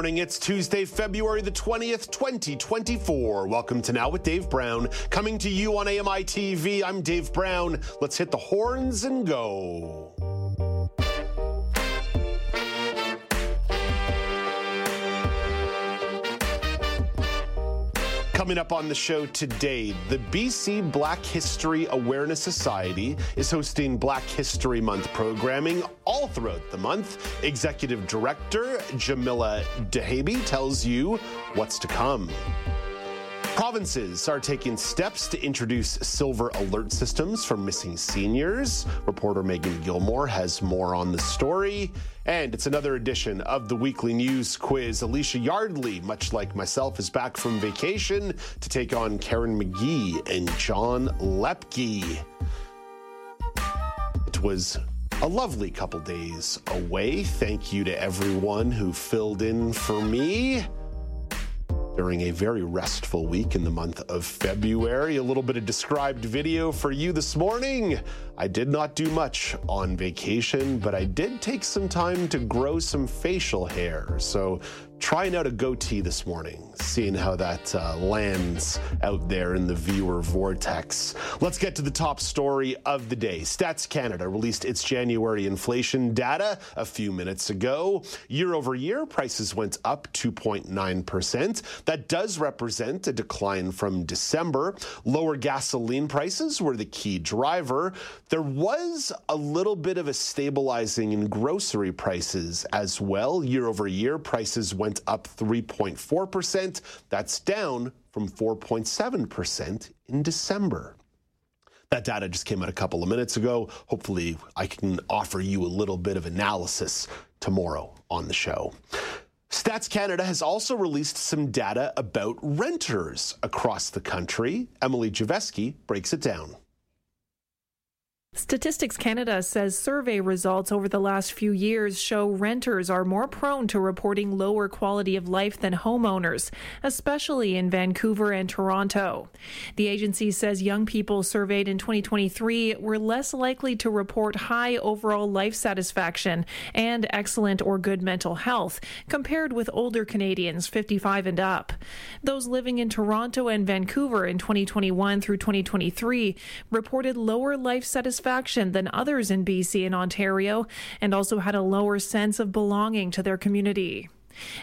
Morning. It's Tuesday, February the 20th, 2024. Welcome to Now with Dave Brown. Coming to you on AMI TV. I'm Dave Brown. Let's hit the horns and go. Coming up on the show today, the BC Black History Awareness Society is hosting Black History Month programming all throughout the month. Executive Director Jamila Douhaibi tells you what's to come. Provinces are taking steps to introduce silver alert systems for missing seniors. Reporter Meagan Gillmore has more on the story. And it's another edition of the weekly news quiz. Elysia Yardley, much like myself, is back from vacation to take on Karen Magee and John Loeppky. It was a lovely couple days away. Thank you to everyone who filled in for me during a very restful week in the month of February. A little bit of described video for you this morning. I did not do much on vacation, but I did take some time to grow some facial hair. So trying out a goatee this morning, seeing how that uh, lands out there in the viewer vortex. Let's get to the top story of the day. Stats Canada released its January inflation data a few minutes ago. Year over year, prices went up 2.9%. That does represent a decline from December. Lower gasoline prices were the key driver. There was a little bit of a stabilizing in grocery prices as well. Year over year, prices went went up 3.4%. That's down from 4.7% in December. That data just came out a couple of minutes ago. Hopefully, I can offer you a little bit of analysis tomorrow on the show. Stats Canada has also released some data about renters across the country. Emily Javeski breaks it down. Statistics Canada says survey results over the last few years show renters are more prone to reporting lower quality of life than homeowners, especially in Vancouver and Toronto. The agency says young people surveyed in 2023 were less likely to report high overall life satisfaction and excellent or good mental health compared with older Canadians 55 and up. Those living in Toronto and Vancouver in 2021 through 2023 reported lower life satisfaction satisfaction than others in BC and Ontario, and also had a lower sense of belonging to their community.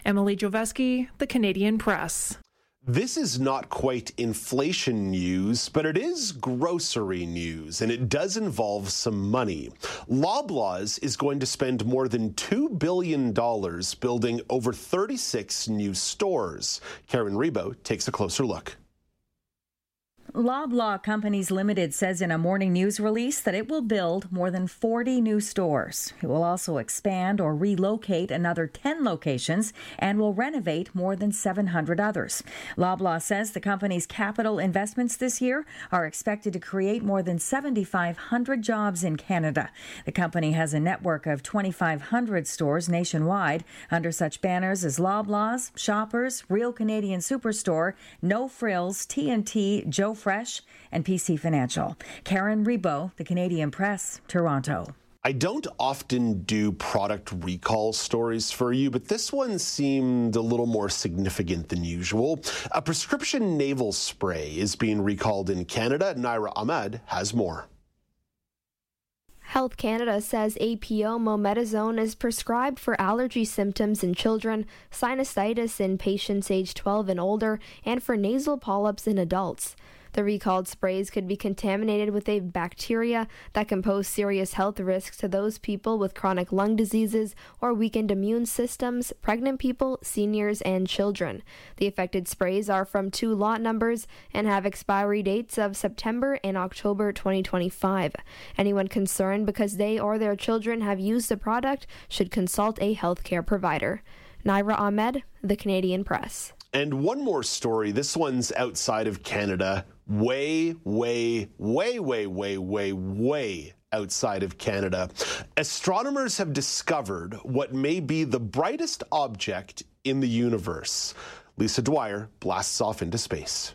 Emily Joveski, The Canadian Press. This is not quite inflation news, but it is grocery news, and it does involve some money. Loblaws is going to spend more than $2 billion building over 36 new stores. Karen Rebo takes a closer look. Loblaw Companies Limited says in a morning news release that it will build more than 40 new stores. It will also expand or relocate another 10 locations and will renovate more than 700 others. Loblaw says the company's capital investments this year are expected to create more than 7,500 jobs in Canada. The company has a network of 2,500 stores nationwide under such banners as Loblaws, Shoppers, Real Canadian Superstore, No Frills, T&T, Joe Fresh, and PC Financial. Karen Rebo, The Canadian Press, Toronto. I don't often do product recall stories for you, but this one seemed a little more significant than usual. A prescription nasal spray is being recalled in Canada. Naira Ahmed has more. Health Canada says APO mometasone is prescribed for allergy symptoms in children, sinusitis in patients age 12 and older, and for nasal polyps in adults. The recalled sprays could be contaminated with a bacteria that can pose serious health risks to those people with chronic lung diseases or weakened immune systems, pregnant people, seniors, and children. The affected sprays are from two lot numbers and have expiry dates of September and October 2025. Anyone concerned because they or their children have used the product should consult a healthcare provider. Naira Ahmed, The Canadian Press. And one more story. This one's outside of Canada way, way, way, way, way, way, way outside of Canada. Astronomers have discovered what may be the brightest object in the universe. Lisa Dwyer blasts off into space.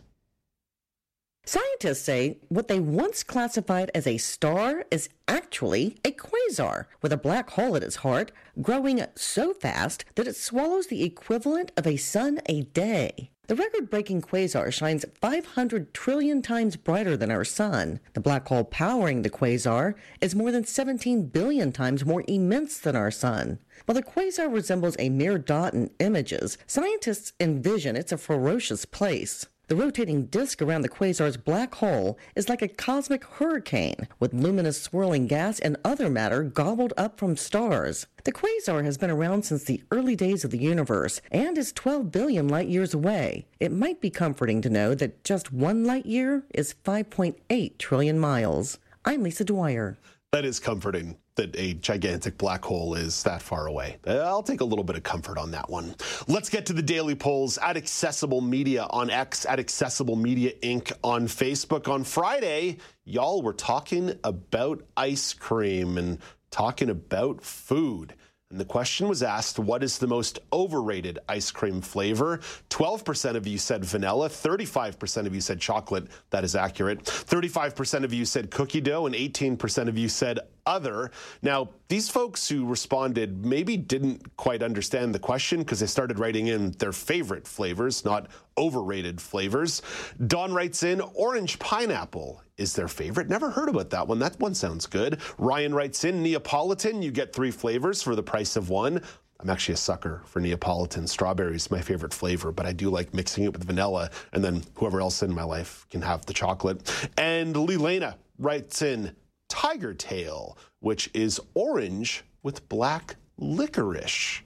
Scientists say what they once classified as a star is actually a quasar with a black hole at its heart, growing so fast that it swallows the equivalent of a sun a day. The record breaking quasar shines 500 trillion times brighter than our sun. The black hole powering the quasar is more than 17 billion times more immense than our sun. While the quasar resembles a mere dot in images, scientists envision it's a ferocious place. The rotating disk around the quasar's black hole is like a cosmic hurricane, with luminous swirling gas and other matter gobbled up from stars. The quasar has been around since the early days of the universe and is 12 billion light years away. It might be comforting to know that just one light year is 5.8 trillion miles. I'm Lisa Dwyer. That is comforting that a gigantic black hole is that far away. Uh, I'll take a little bit of comfort on that one. Let's get to the daily polls at Accessible Media on X, at Accessible Media Inc. on Facebook. On Friday, y'all were talking about ice cream and talking about food. And the question was asked, what is the most overrated ice cream flavor? 12% of you said vanilla, 35% of you said chocolate. That is accurate. 35% of you said cookie dough, and 18% of you said other. Now, these folks who responded maybe didn't quite understand the question because they started writing in their favorite flavors, not overrated flavors. Don writes in orange pineapple is their favorite. Never heard about that one. That one sounds good. Ryan writes in Neapolitan. You get three flavors for the price of one. I'm actually a sucker for Neapolitan. Strawberry is my favorite flavor, but I do like mixing it with vanilla, and then whoever else in my life can have the chocolate. And Lelena writes in Tiger Tail, which is orange with black licorice.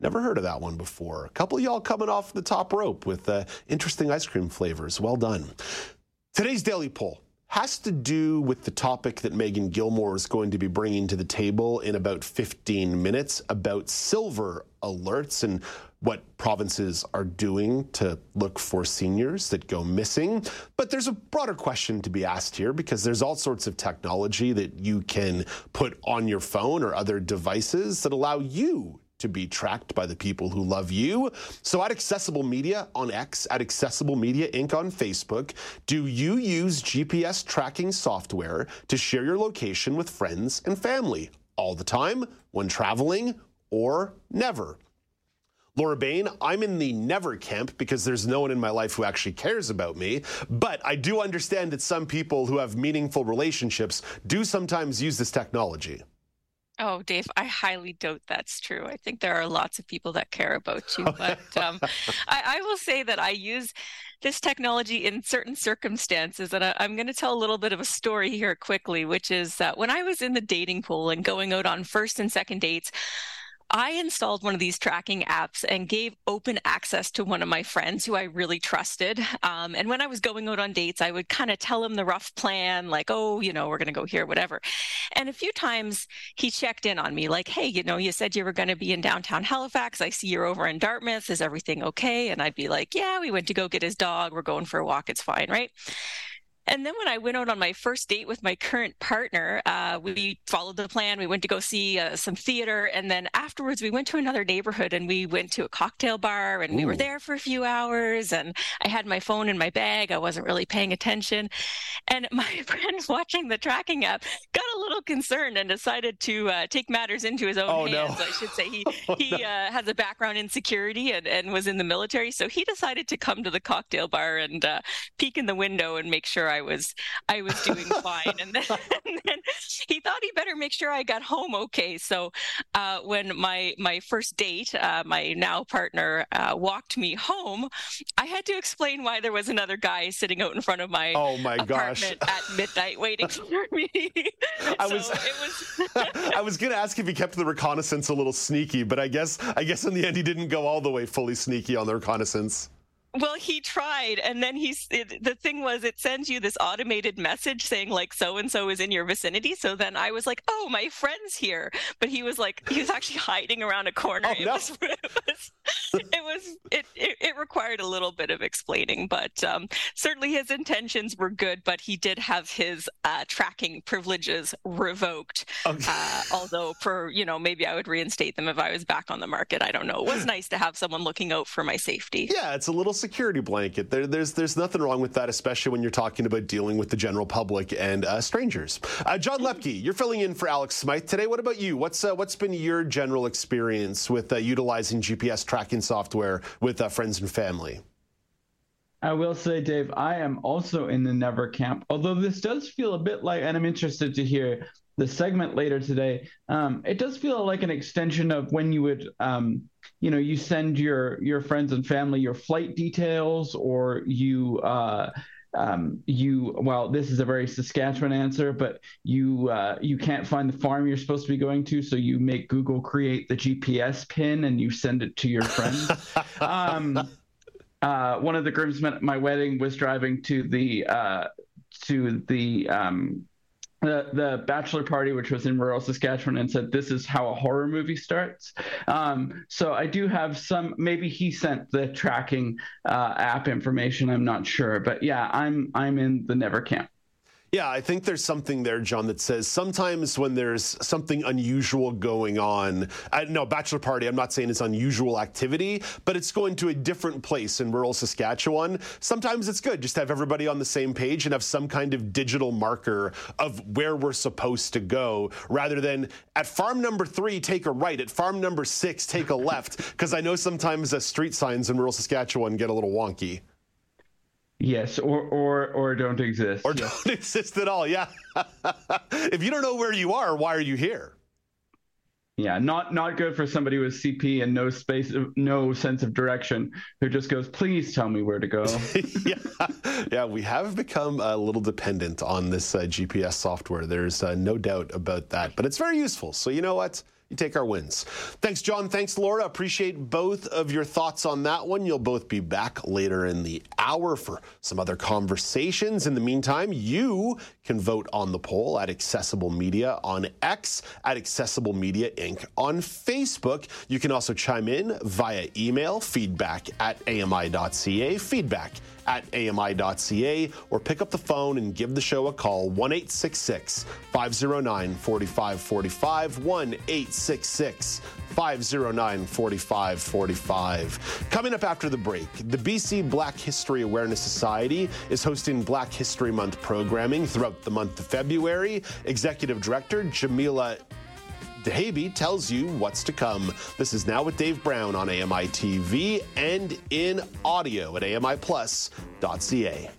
Never heard of that one before. A couple of y'all coming off the top rope with uh, interesting ice cream flavors. Well done. Today's daily poll has to do with the topic that Meagan Gillmore is going to be bringing to the table in about 15 minutes about silver alerts and what provinces are doing to look for seniors that go missing. But there's a broader question to be asked here because there's all sorts of technology that you can put on your phone or other devices that allow you to be tracked by the people who love you. So at Accessible Media on X, at Accessible Media Inc. on Facebook, do you use GPS tracking software to share your location with friends and family all the time, when traveling, or never? Laura Bain, I'm in the never camp because there's no one in my life who actually cares about me. But I do understand that some people who have meaningful relationships do sometimes use this technology. Oh, Dave, I highly doubt that's true. I think there are lots of people that care about you. But um, I, I, will say that I use this technology in certain circumstances. And I, am going to tell a little bit of a story here quickly, which is that when I was in the dating pool and going out on first and second dates, I installed one of these tracking apps and gave open access to one of my friends who I really trusted. Um, and when I was going out on dates, I would kind of tell him the rough plan, like, oh, you know, we're going to go here, whatever. And a few times he checked in on me, like, hey, you know, you said you were going to be in downtown Halifax. I see you're over in Dartmouth. Is everything okay? And I'd be like, yeah, we went to go get his dog. We're going for a walk. It's fine, right? And then when I went out on my first date with my current partner, uh, we followed the plan. We went to go see uh, some theater. And then afterwards, we went to another neighborhood and we went to a cocktail bar and Ooh. we were there for a few hours. And I had my phone in my bag. I wasn't really paying attention. And my friend watching the tracking app got a little concerned and decided to uh, take matters into his own oh, hands. No. I should say he, oh, he no. Uh, has a background in security and, and was in the military. So he decided to come to the cocktail bar and uh, peek in the window and make sure I was I was doing fine. And then, and then, he thought he better make sure I got home okay. So uh, when my my first date, uh, my now partner, uh, walked me home, I had to explain why there was another guy sitting out in front of my oh my gosh at midnight waiting for me. I so was, was... I was gonna ask if he kept the reconnaissance a little sneaky, but I guess I guess in the end he didn't go all the way fully sneaky on the reconnaissance. Well, he tried, and then he's it, the thing was it sends you this automated message saying like so and so is in your vicinity. So then I was like, oh, my friend's here, but he was like he was actually hiding around a corner. Oh, it, no. was, it, was, it was it, it, it required a little bit of explaining, but um, certainly his intentions were good. But he did have his uh, tracking privileges revoked. Okay. Uh, although for you know maybe I would reinstate them if I was back on the market. I don't know. It was nice to have someone looking out for my safety. Yeah, it's a little security blanket. There, there's there's nothing wrong with that, especially when you're talking about dealing with the general public and uh, strangers. Uh, John Loeppky, you're filling in for Alex Smythe today. What about you? What's uh, what's been your general experience with uh, utilizing GPS tracking software with uh, friends and family? I will say, Dave, I am also in the never camp. Although this does feel a bit like, and I'm interested to hear the segment later today. Um, it does feel like an extension of when you would, um, you know, you send your your friends and family your flight details, or you. Uh, um, you well this is a very saskatchewan answer but you uh, you can't find the farm you're supposed to be going to so you make google create the gps pin and you send it to your friends um, uh, one of the groomsmen at my wedding was driving to the uh, to the um, the, the bachelor party, which was in rural Saskatchewan, and said, "This is how a horror movie starts." Um, so I do have some. Maybe he sent the tracking uh, app information. I'm not sure, but yeah, I'm I'm in the never camp. Yeah, I think there's something there, John, that says sometimes when there's something unusual going on, I, no, bachelor party, I'm not saying it's unusual activity, but it's going to a different place in rural Saskatchewan. Sometimes it's good just to have everybody on the same page and have some kind of digital marker of where we're supposed to go rather than at farm number three, take a right, at farm number six, take a left. Because I know sometimes the street signs in rural Saskatchewan get a little wonky. Yes, or or or don't exist. Or don't exist at all. Yeah. if you don't know where you are, why are you here? Yeah, not not good for somebody with CP and no space, no sense of direction, who just goes, "Please tell me where to go." yeah, yeah, we have become a little dependent on this uh, GPS software. There's uh, no doubt about that, but it's very useful. So you know what? You take our wins. Thanks, John. Thanks, Laura. Appreciate both of your thoughts on that one. You'll both be back later in the hour for some other conversations. In the meantime, you can vote on the poll at Accessible Media on X, at Accessible Media Inc. on Facebook. You can also chime in via email, feedback at ami.ca, feedback at ami.ca or pick up the phone and give the show a call 1 509 4545 1 509 4545. Coming up after the break, the BC Black History Awareness Society is hosting Black History Month programming throughout the month of February. Executive Director Jamila Douhaibi tells you what's to come. This is Now with Dave Brown on AMI TV and in audio at AMIplus.ca.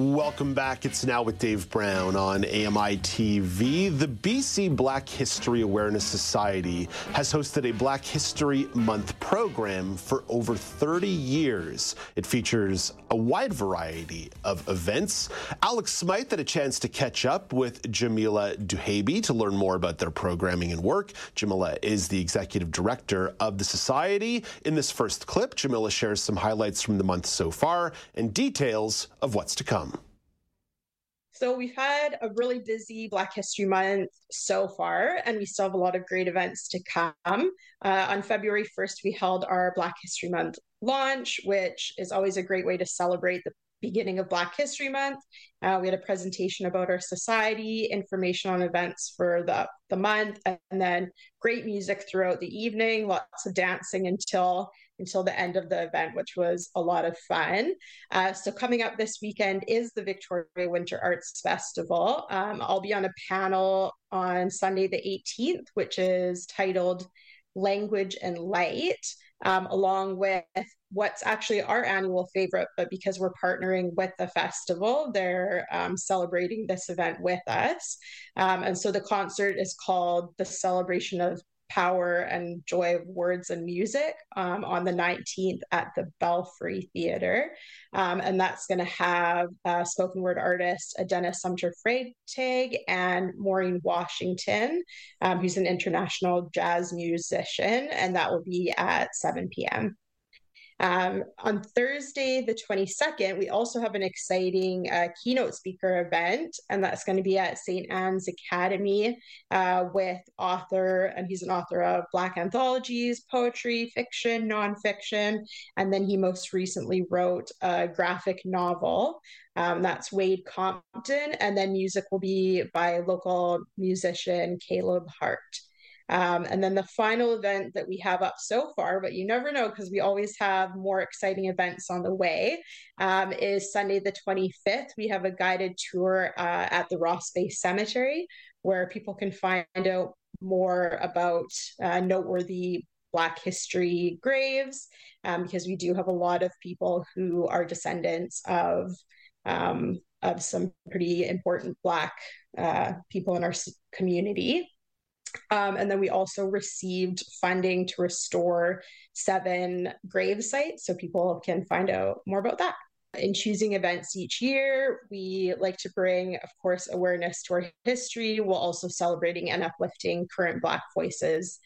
Welcome back. It's now with Dave Brown on AMI TV. The BC Black History Awareness Society has hosted a Black History Month program for over 30 years. It features a wide variety of events. Alex Smythe had a chance to catch up with Jamila Douhaibi to learn more about their programming and work. Jamila is the executive director of the society. In this first clip, Jamila shares some highlights from the month so far and details of what's to come. So we've had a really busy Black History Month so far, and we still have a lot of great events to come. Uh, on February 1st, we held our Black History Month launch, which is always a great way to celebrate the beginning of Black History Month. Uh, we had a presentation about our society, information on events for the, the month, and then great music throughout the evening, lots of dancing until until the end of the event, which was a lot of fun. Uh, so, coming up this weekend is the Victoria Winter Arts Festival. Um, I'll be on a panel on Sunday, the 18th, which is titled Language and Light, um, along with what's actually our annual favorite, but because we're partnering with the festival, they're um, celebrating this event with us. Um, and so the concert is called The Celebration of power and joy of words and music um, on the 19th at the Belfry Theatre. Um, and that's going to have uh, spoken word artist Adena Sumter Freitag and Maureen Washington, um, who's an international jazz musician. And that will be at 7 p.m. Um, on Thursday, the 22nd, we also have an exciting uh, keynote speaker event, and that's going to be at St. Ann's Academy uh, with author, and he's an author of Black anthologies, poetry, fiction, nonfiction, and then he most recently wrote a graphic novel. Um, that's Wayde Compton, and then music will be by local musician Caleb Hart. Um, and then the final event that we have up so far, but you never know because we always have more exciting events on the way, um, is Sunday the 25th. We have a guided tour uh, at the Ross Bay Cemetery where people can find out more about uh, noteworthy Black history graves um, because we do have a lot of people who are descendants of. Um, of some pretty important Black uh, people in our community. Um, and then we also received funding to restore seven grave sites so people can find out more about that. In choosing events each year, we like to bring, of course, awareness to our history while also celebrating and uplifting current Black voices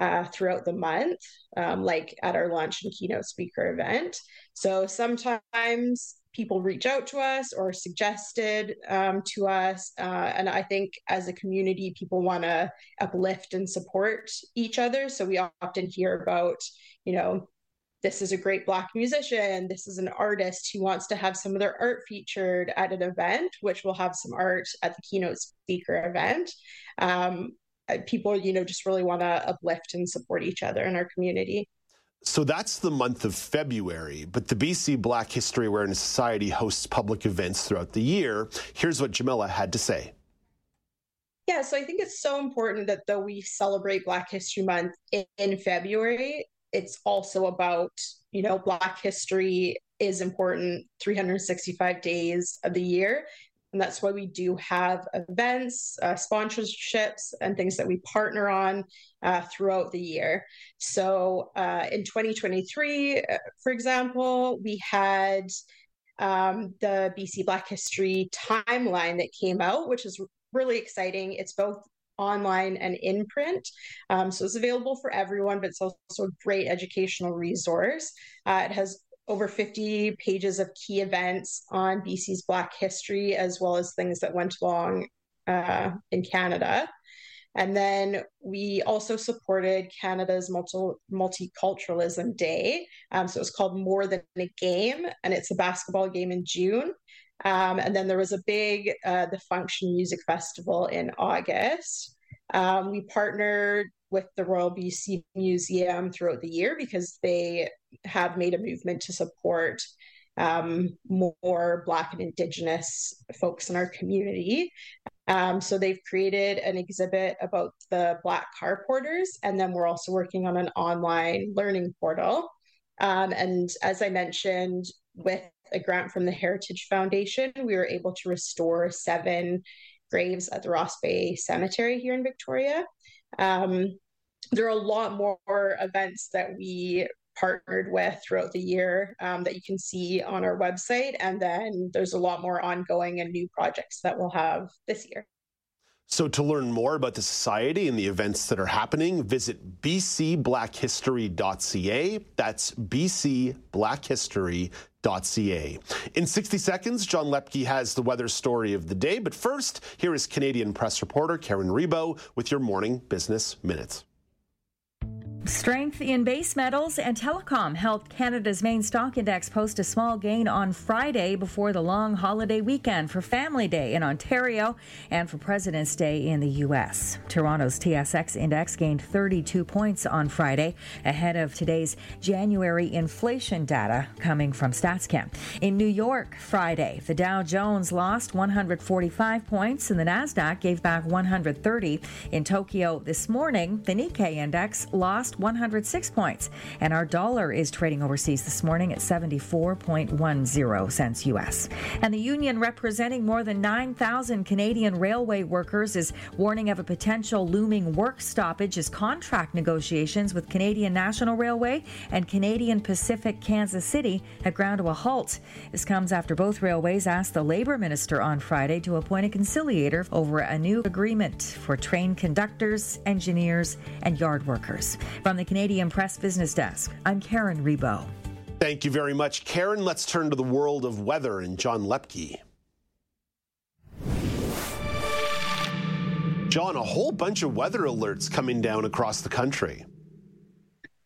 uh, throughout the month, um, like at our launch and keynote speaker event. So sometimes people reach out to us or suggested um, to us. Uh, and I think as a community, people want to uplift and support each other. So we often hear about, you know, this is a great Black musician. This is an artist who wants to have some of their art featured at an event, which will have some art at the keynote speaker event. Um, people, you know, just really want to uplift and support each other in our community. So that's the month of February, but the BC Black History Awareness Society hosts public events throughout the year. Here's what Jamila had to say. Yeah, so I think it's so important that though we celebrate Black History Month in, February, it's also about, you know, Black history is important 365 days of the year. And that's why we do have events, uh, sponsorships, and things that we partner on uh, throughout the year. So uh, in 2023, uh, for example, we had um, the BC Black History timeline that came out, which is really exciting. It's both online and in print. Um, so it's available for everyone, but it's also a great educational resource. Uh, it has over 50 pages of key events on BC's Black history, as well as things that went along uh, in Canada. And then we also supported Canada's multi- multiculturalism day. Um, so it's called More Than a Game, and it's a basketball game in June. Um, and then there was a big uh, the Function Music Festival in August. Um, we partnered with the Royal BC Museum throughout the year because they have made a movement to support um, more Black and Indigenous folks in our community. Um, so they've created an exhibit about the Black car porters, and then we're also working on an online learning portal. Um, and as I mentioned, with a grant from the Heritage Foundation, we were able to restore seven graves at the Ross Bay Cemetery here in Victoria. Um, there are a lot more events that we partnered with throughout the year um, that you can see on our website. And then there's a lot more ongoing and new projects that we'll have this year. So, to learn more about the Society and the events that are happening, visit bcblackhistory.ca. That's bcblackhistory.ca. In 60 seconds, John Loeppky has the weather story of the day. But first, here is Canadian press reporter Karen Rebo with your morning business minutes. Strength in base metals and telecom helped Canada's main stock index post a small gain on Friday before the long holiday weekend for Family Day in Ontario and for President's Day in the U.S. Toronto's TSX index gained 32 points on Friday ahead of today's January inflation data coming from StatsCan. In New York, Friday, the Dow Jones lost 145 points and the Nasdaq gave back 130. In Tokyo this morning, the Nikkei index lost lost 106 points. And our dollar is trading overseas this morning at 74.10 cents US. And the union representing more than 9,000 Canadian railway workers is warning of a potential looming work stoppage as contract negotiations with Canadian National Railway and Canadian Pacific Kansas City have ground to a halt. This comes after both railways asked the labor minister on Friday to appoint a conciliator over a new agreement for train conductors, engineers, and yard workers. From the Canadian Press Business Desk, I'm Karen Rebo. Thank you very much, Karen. Let's turn to the world of weather and John Loeppky. John, a whole bunch of weather alerts coming down across the country.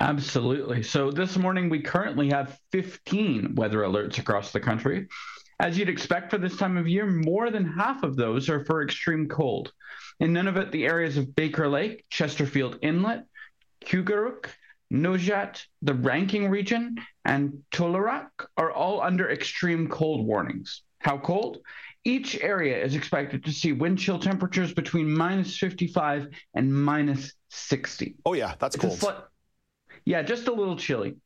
Absolutely. So this morning, we currently have 15 weather alerts across the country. As you'd expect for this time of year, more than half of those are for extreme cold. In Nunavut, the areas of Baker Lake, Chesterfield Inlet, Kugaaruk, Naujaat, the Rankin region, and Taloyoak are all under extreme cold warnings. How cold? Each area is expected to see wind chill temperatures between minus 55 and minus 60. Oh, yeah, that's It's cold. sli- yeah, just a little chilly.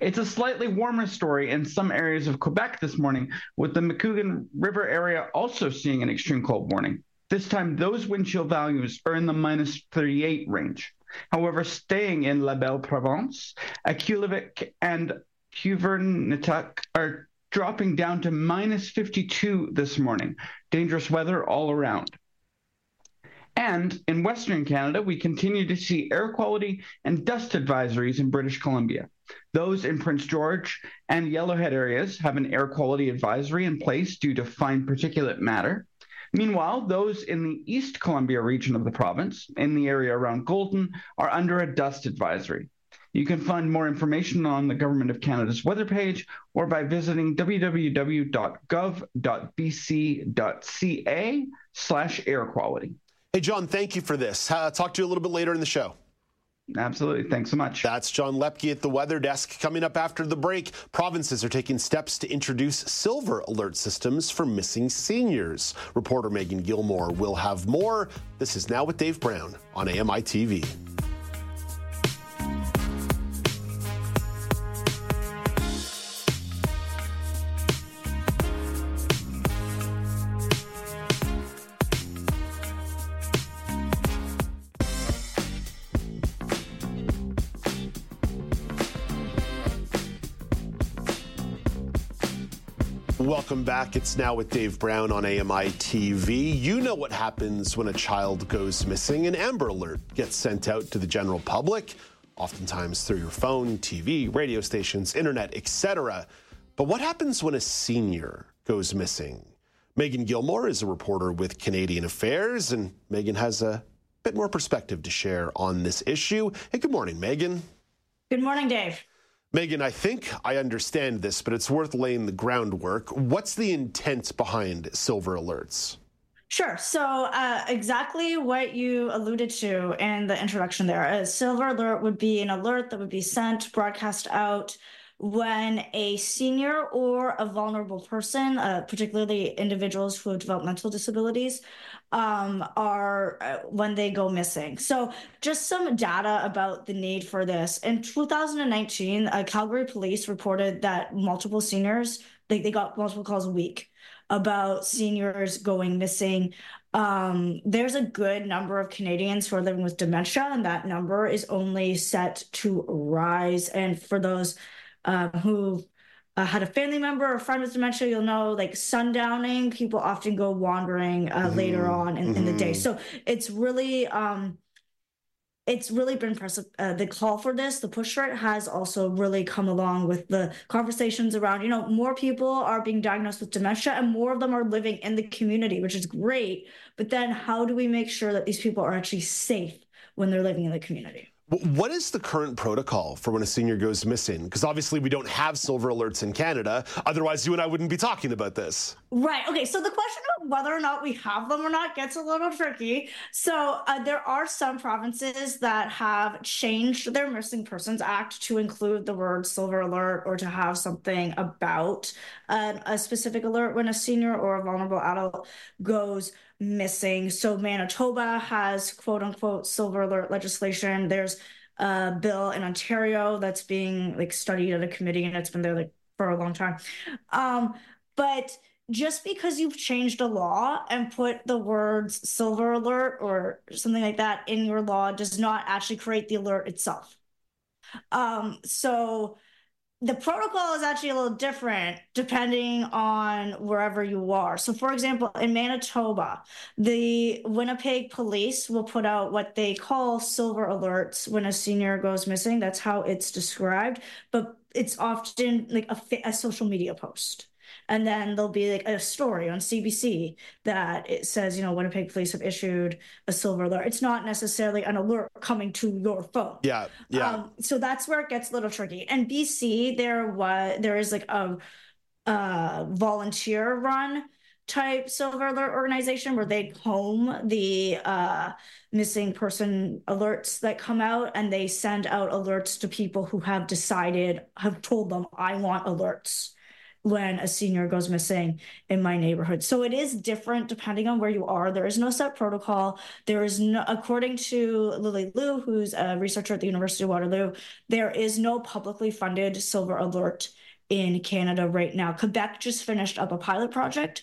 It's a slightly warmer story in some areas of Quebec this morning, with the Macugan River area also seeing an extreme cold warning. This time, those wind chill values are in the minus 38 range. However, staying in La Belle Province, Akulivik and Kuvernituck are dropping down to minus 52 this morning. Dangerous weather all around. And in Western Canada, we continue to see air quality and dust advisories in British Columbia. Those in Prince George and Yellowhead areas have an air quality advisory in place due to fine particulate matter. Meanwhile, those in the East Columbia region of the province, in the area around Golden, are under a dust advisory. You can find more information on the Government of Canada's weather page or by visiting www.gov.bc.ca slash air quality. Hey, John, thank you for this. Uh, talk to you a little bit later in the show. Absolutely. Thanks so much. That's John Loeppky at the weather desk. Coming up after the break, provinces are taking steps to introduce silver alert systems for missing seniors. Reporter Meagan Gillmore will have more. This is Now with Dave Brown on AMI TV. Welcome back. It's now with Dave Brown on AMI TV. You know what happens when a child goes missing. An Amber Alert gets sent out to the general public, oftentimes through your phone, TV, radio stations, internet, etc. But what happens when a senior goes missing? Meagan Gillmore is a reporter with Canadian Affairs, and Meagan has a bit more perspective to share on this issue. Hey, good morning, Meagan. Good morning, Dave. Meagan, I think I understand this, but it's worth laying the groundwork. What's the intent behind silver alerts? Sure. So, uh, exactly what you alluded to in the introduction there. A silver alert would be an alert that would be sent, broadcast out when a senior or a vulnerable person, uh, particularly individuals who have developmental disabilities, um, are uh, when they go missing. So, just some data about the need for this. In 2019, uh, Calgary police reported that multiple seniors, they, they got multiple calls a week about seniors going missing. Um, there's a good number of Canadians who are living with dementia, and that number is only set to rise. And for those um, who uh, had a family member or friend with dementia, you'll know like sundowning, people often go wandering uh, Mm-hmm. later on in, in the day. So it's really, um, it's really been impressive. Uh, the call for this, the push for it, has also really come along with the conversations around. You know, more people are being diagnosed with dementia, and more of them are living in the community, which is great. But then, how do we make sure that these people are actually safe when they're living in the community? What is the current protocol for when a senior goes missing? Because obviously we don't have silver alerts in Canada. Otherwise, you and I wouldn't be talking about this. Right. Okay. So the question of whether or not we have them or not gets a little tricky. So uh, there are some provinces that have changed their Missing Persons Act to include the word silver alert or to have something about uh, a specific alert when a senior or a vulnerable adult goes missing. So Manitoba has quote unquote silver alert legislation. There's a bill in Ontario that's being like studied at a committee and it's been there like for a long time. Um, but just because you've changed a law and put the words silver alert or something like that in your law does not actually create the alert itself. Um, so the protocol is actually a little different depending on wherever you are. So, for example, in Manitoba, the Winnipeg police will put out what they call silver alerts when a senior goes missing. That's how it's described, but it's often like a, a social media post and then there'll be like a story on CBC that it says, you know, Winnipeg police have issued a silver alert. It's not necessarily an alert coming to your phone. Yeah, yeah. Um, so that's where it gets a little tricky. And BC, there was there is like a, volunteer run type silver alert organization where they comb the uh, missing person alerts that come out and they send out alerts to people who have decided have told them i want alerts when a senior goes missing in my neighborhood. So it is different depending on where you are. There is no set protocol. There is no, according to Lili Liu, who's a researcher at the University of Waterloo, there is no publicly funded silver alert in Canada right now. Quebec just finished up a pilot project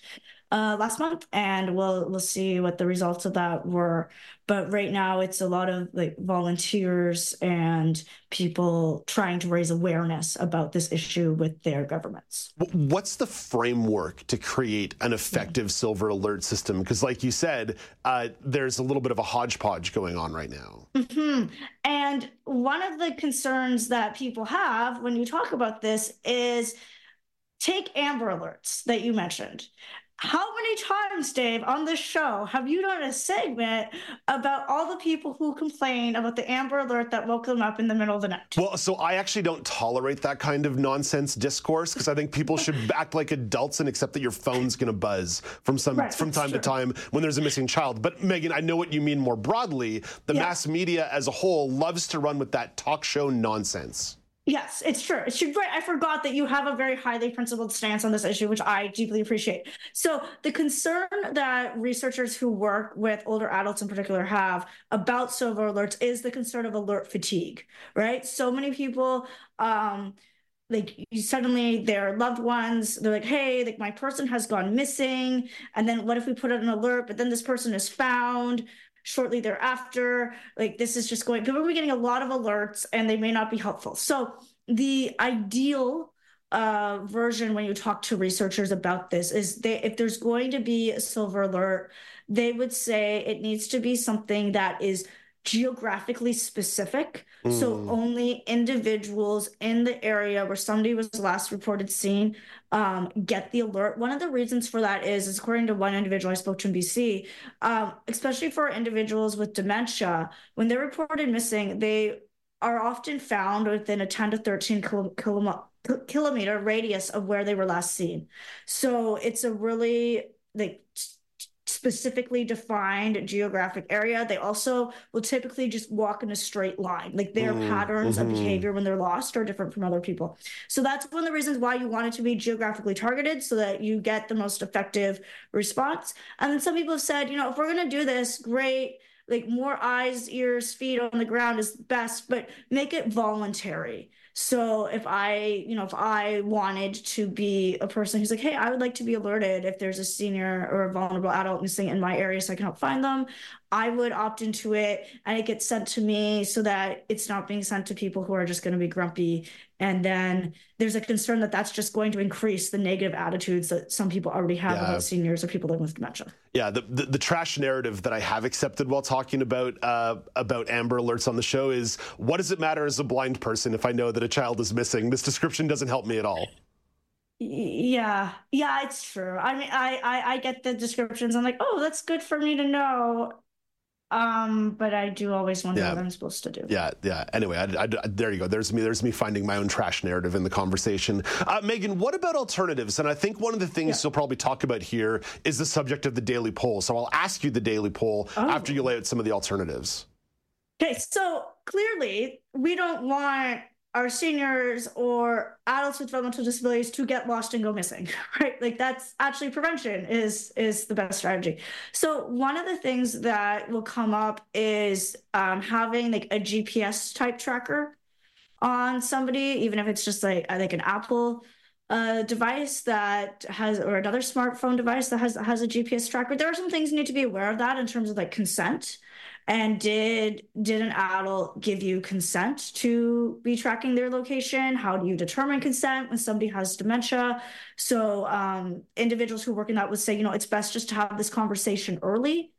uh, last month, and we'll we'll see what the results of that were. But right now, it's a lot of like volunteers and people trying to raise awareness about this issue with their governments. What's the framework to create an effective mm-hmm. silver alert system? Because, like you said, uh, there's a little bit of a hodgepodge going on right now. Mm-hmm. And one of the concerns that people have when you talk about this is take Amber Alerts that you mentioned. How many times, Dave, on this show have you done a segment about all the people who complain about the Amber Alert that woke them up in the middle of the night? Well, so I actually don't tolerate that kind of nonsense discourse because I think people should act like adults and accept that your phone's going to buzz from some right, from time true. to time when there's a missing child. But Meagan, I know what you mean more broadly. The yeah. mass media as a whole loves to run with that talk show nonsense. Yes, it's true. Right. I forgot that you have a very highly principled stance on this issue, which I deeply appreciate. So, the concern that researchers who work with older adults in particular have about silver alerts is the concern of alert fatigue, right? So many people, um, like suddenly their loved ones, they're like, hey, like my person has gone missing. And then what if we put out an alert, but then this person is found? Shortly thereafter. Like this is just going, people are getting a lot of alerts and they may not be helpful. So the ideal uh, version when you talk to researchers about this is they if there's going to be a silver alert, they would say it needs to be something that is geographically specific. Mm. So only individuals in the area where somebody was last reported seen um, get the alert. One of the reasons for that is, is according to one individual I spoke to in BC, um, especially for individuals with dementia, when they're reported missing, they are often found within a 10 to 13 kilometer radius of where they were last seen. So it's a really like specifically defined geographic area. They also will typically just walk in a straight line. Like their mm, patterns mm-hmm. of behavior when they're lost are different from other people. So that's one of the reasons why you want it to be geographically targeted so that you get the most effective response. And then some people have said, you know, if we're going to do this, great like more eyes, ears, feet on the ground is best, but make it voluntary. So if I, you know, if I wanted to be a person who's like, hey, I would like to be alerted if there's a senior or a vulnerable adult missing in my area so I can help find them, I would opt into it and it gets sent to me so that it's not being sent to people who are just going to be grumpy. And then there's a concern that that's just going to increase the negative attitudes that some people already have yeah. about seniors or people living with dementia. Yeah, the, the, the trash narrative that I have accepted while talking about uh, about Amber Alerts on the show is what does it matter as a blind person if I know that a child is missing? This description doesn't help me at all. Yeah, yeah, it's true. I mean, I, I I get the descriptions. I'm like, oh, that's good for me to know. Um, but I do always wonder yeah. what I'm supposed to do. Yeah, yeah. Anyway, I, I, there you go. There's me. There's me finding my own trash narrative in the conversation. Uh, Meagan, what about alternatives? And I think one of the things yeah. you'll probably talk about here is the subject of the daily poll. So I'll ask you the daily poll oh. after you lay out some of the alternatives. Okay, so clearly we don't want our seniors or adults with developmental disabilities to get lost and go missing right? Like that's actually prevention is is the best strategy. So one of the things that will come up is um, having like a gps type tracker on somebody even if it's just like like an apple uh, device that has or another smartphone device that has has a gps tracker. There are some things you need to be aware of that in terms of like consent and did did an adult give you consent to be tracking their location? How do you determine consent when somebody has dementia? So um, individuals who work in that would say, you know, it's best just to have this conversation early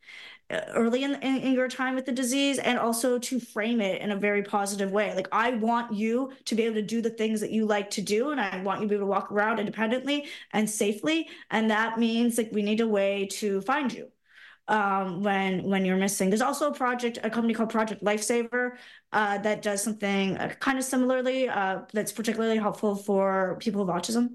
uh, early in, in, in, your time with the disease and also to frame it in a very positive way like i want you to be able to do the things that you like to do and i want you to be able to walk around independently and safely and that means like we need a way to find you um, when when you're missing. There's also a project, a company called Project Lifesaver, uh, that does something uh, kind of similarly. Uh, that's particularly helpful for people with autism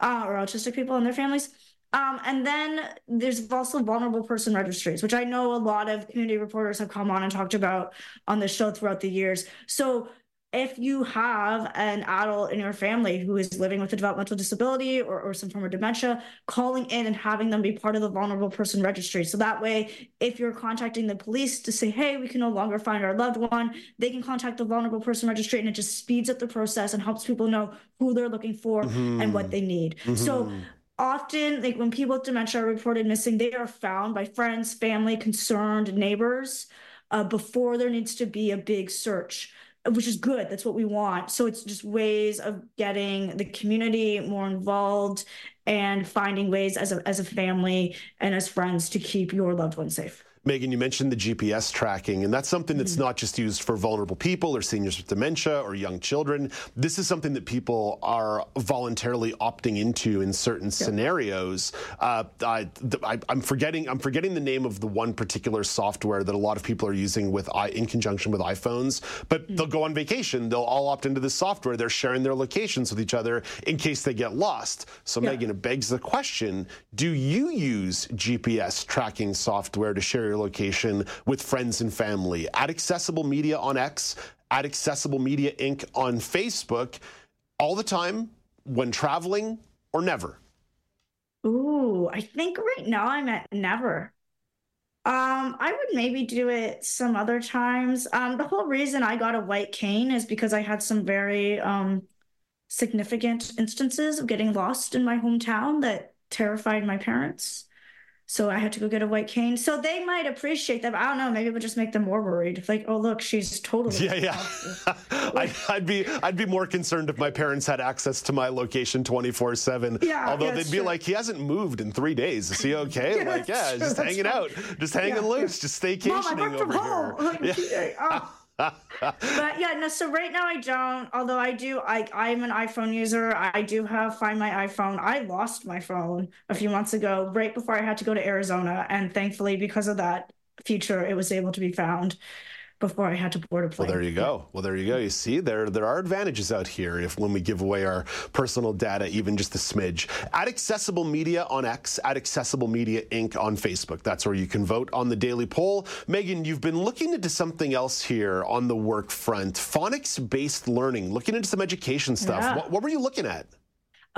uh, or autistic people and their families. Um, and then there's also vulnerable person registries, which I know a lot of community reporters have come on and talked about on the show throughout the years. So if you have an adult in your family who is living with a developmental disability or, or some form of dementia, calling in and having them be part of the vulnerable person registry. So that way, if you're contacting the police to say, hey, we can no longer find our loved one, they can contact the vulnerable person registry and it just speeds up the process and helps people know who they're looking for mm-hmm. and what they need. Mm-hmm. So often like when people with dementia are reported missing they are found by friends family concerned neighbors uh, before there needs to be a big search which is good. That's what we want. So it's just ways of getting the community more involved and finding ways as a, as a family and as friends to keep your loved ones safe. Meagan, you mentioned the GPS tracking, and that's something that's mm-hmm. not just used for vulnerable people or seniors with dementia or young children. This is something that people are voluntarily opting into in certain scenarios. Uh, I, am forgetting. I'm forgetting the name of the one particular software that a lot of people are using with in conjunction with iPhones. But mm-hmm. they'll go on vacation. They'll all opt into this software. They're sharing their locations with each other in case they get lost. So, Meagan, it begs the question: Do you use GPS tracking software to share your location with friends and family. At Accessible Media on X, at Accessible Media Inc. on Facebook, all the time, when traveling, or never? Ooh, I think right now I'm at never. Um, I would maybe do it some other times. Um, the whole reason I got a white cane is because I had some very um significant instances of getting lost in my hometown that terrified my parents. So I had to go get a white cane. So they might appreciate that. I don't know. Maybe it would just make them more worried. Like, oh look, she's totally. Yeah, yeah. I, would be I'd be more concerned if my parents had access to my location twenty four seven. Yeah. Although yeah, they'd be true. like, he hasn't moved in three days. Is he okay? yeah, like, yeah, just hanging out, just hanging yeah, loose, just staycationing over here. yeah. Oh but yeah, no. So right now I don't. Although I do, I I'm an iPhone user. I do have Find My iPhone. I lost my phone a few months ago, right before I had to go to Arizona, and thankfully, because of that feature, it was able to be found before I had to board a plane. Well, there you go. Well, there you go. You see, there there are advantages out here if when we give away our personal data, even just a smidge. At Accessible Media on X, at Accessible Media Inc. on Facebook. That's where you can vote on the daily poll. Meagan, you've been looking into something else here on the work front. Phonics-based learning, looking into some education stuff. Yeah. What, what were you looking at?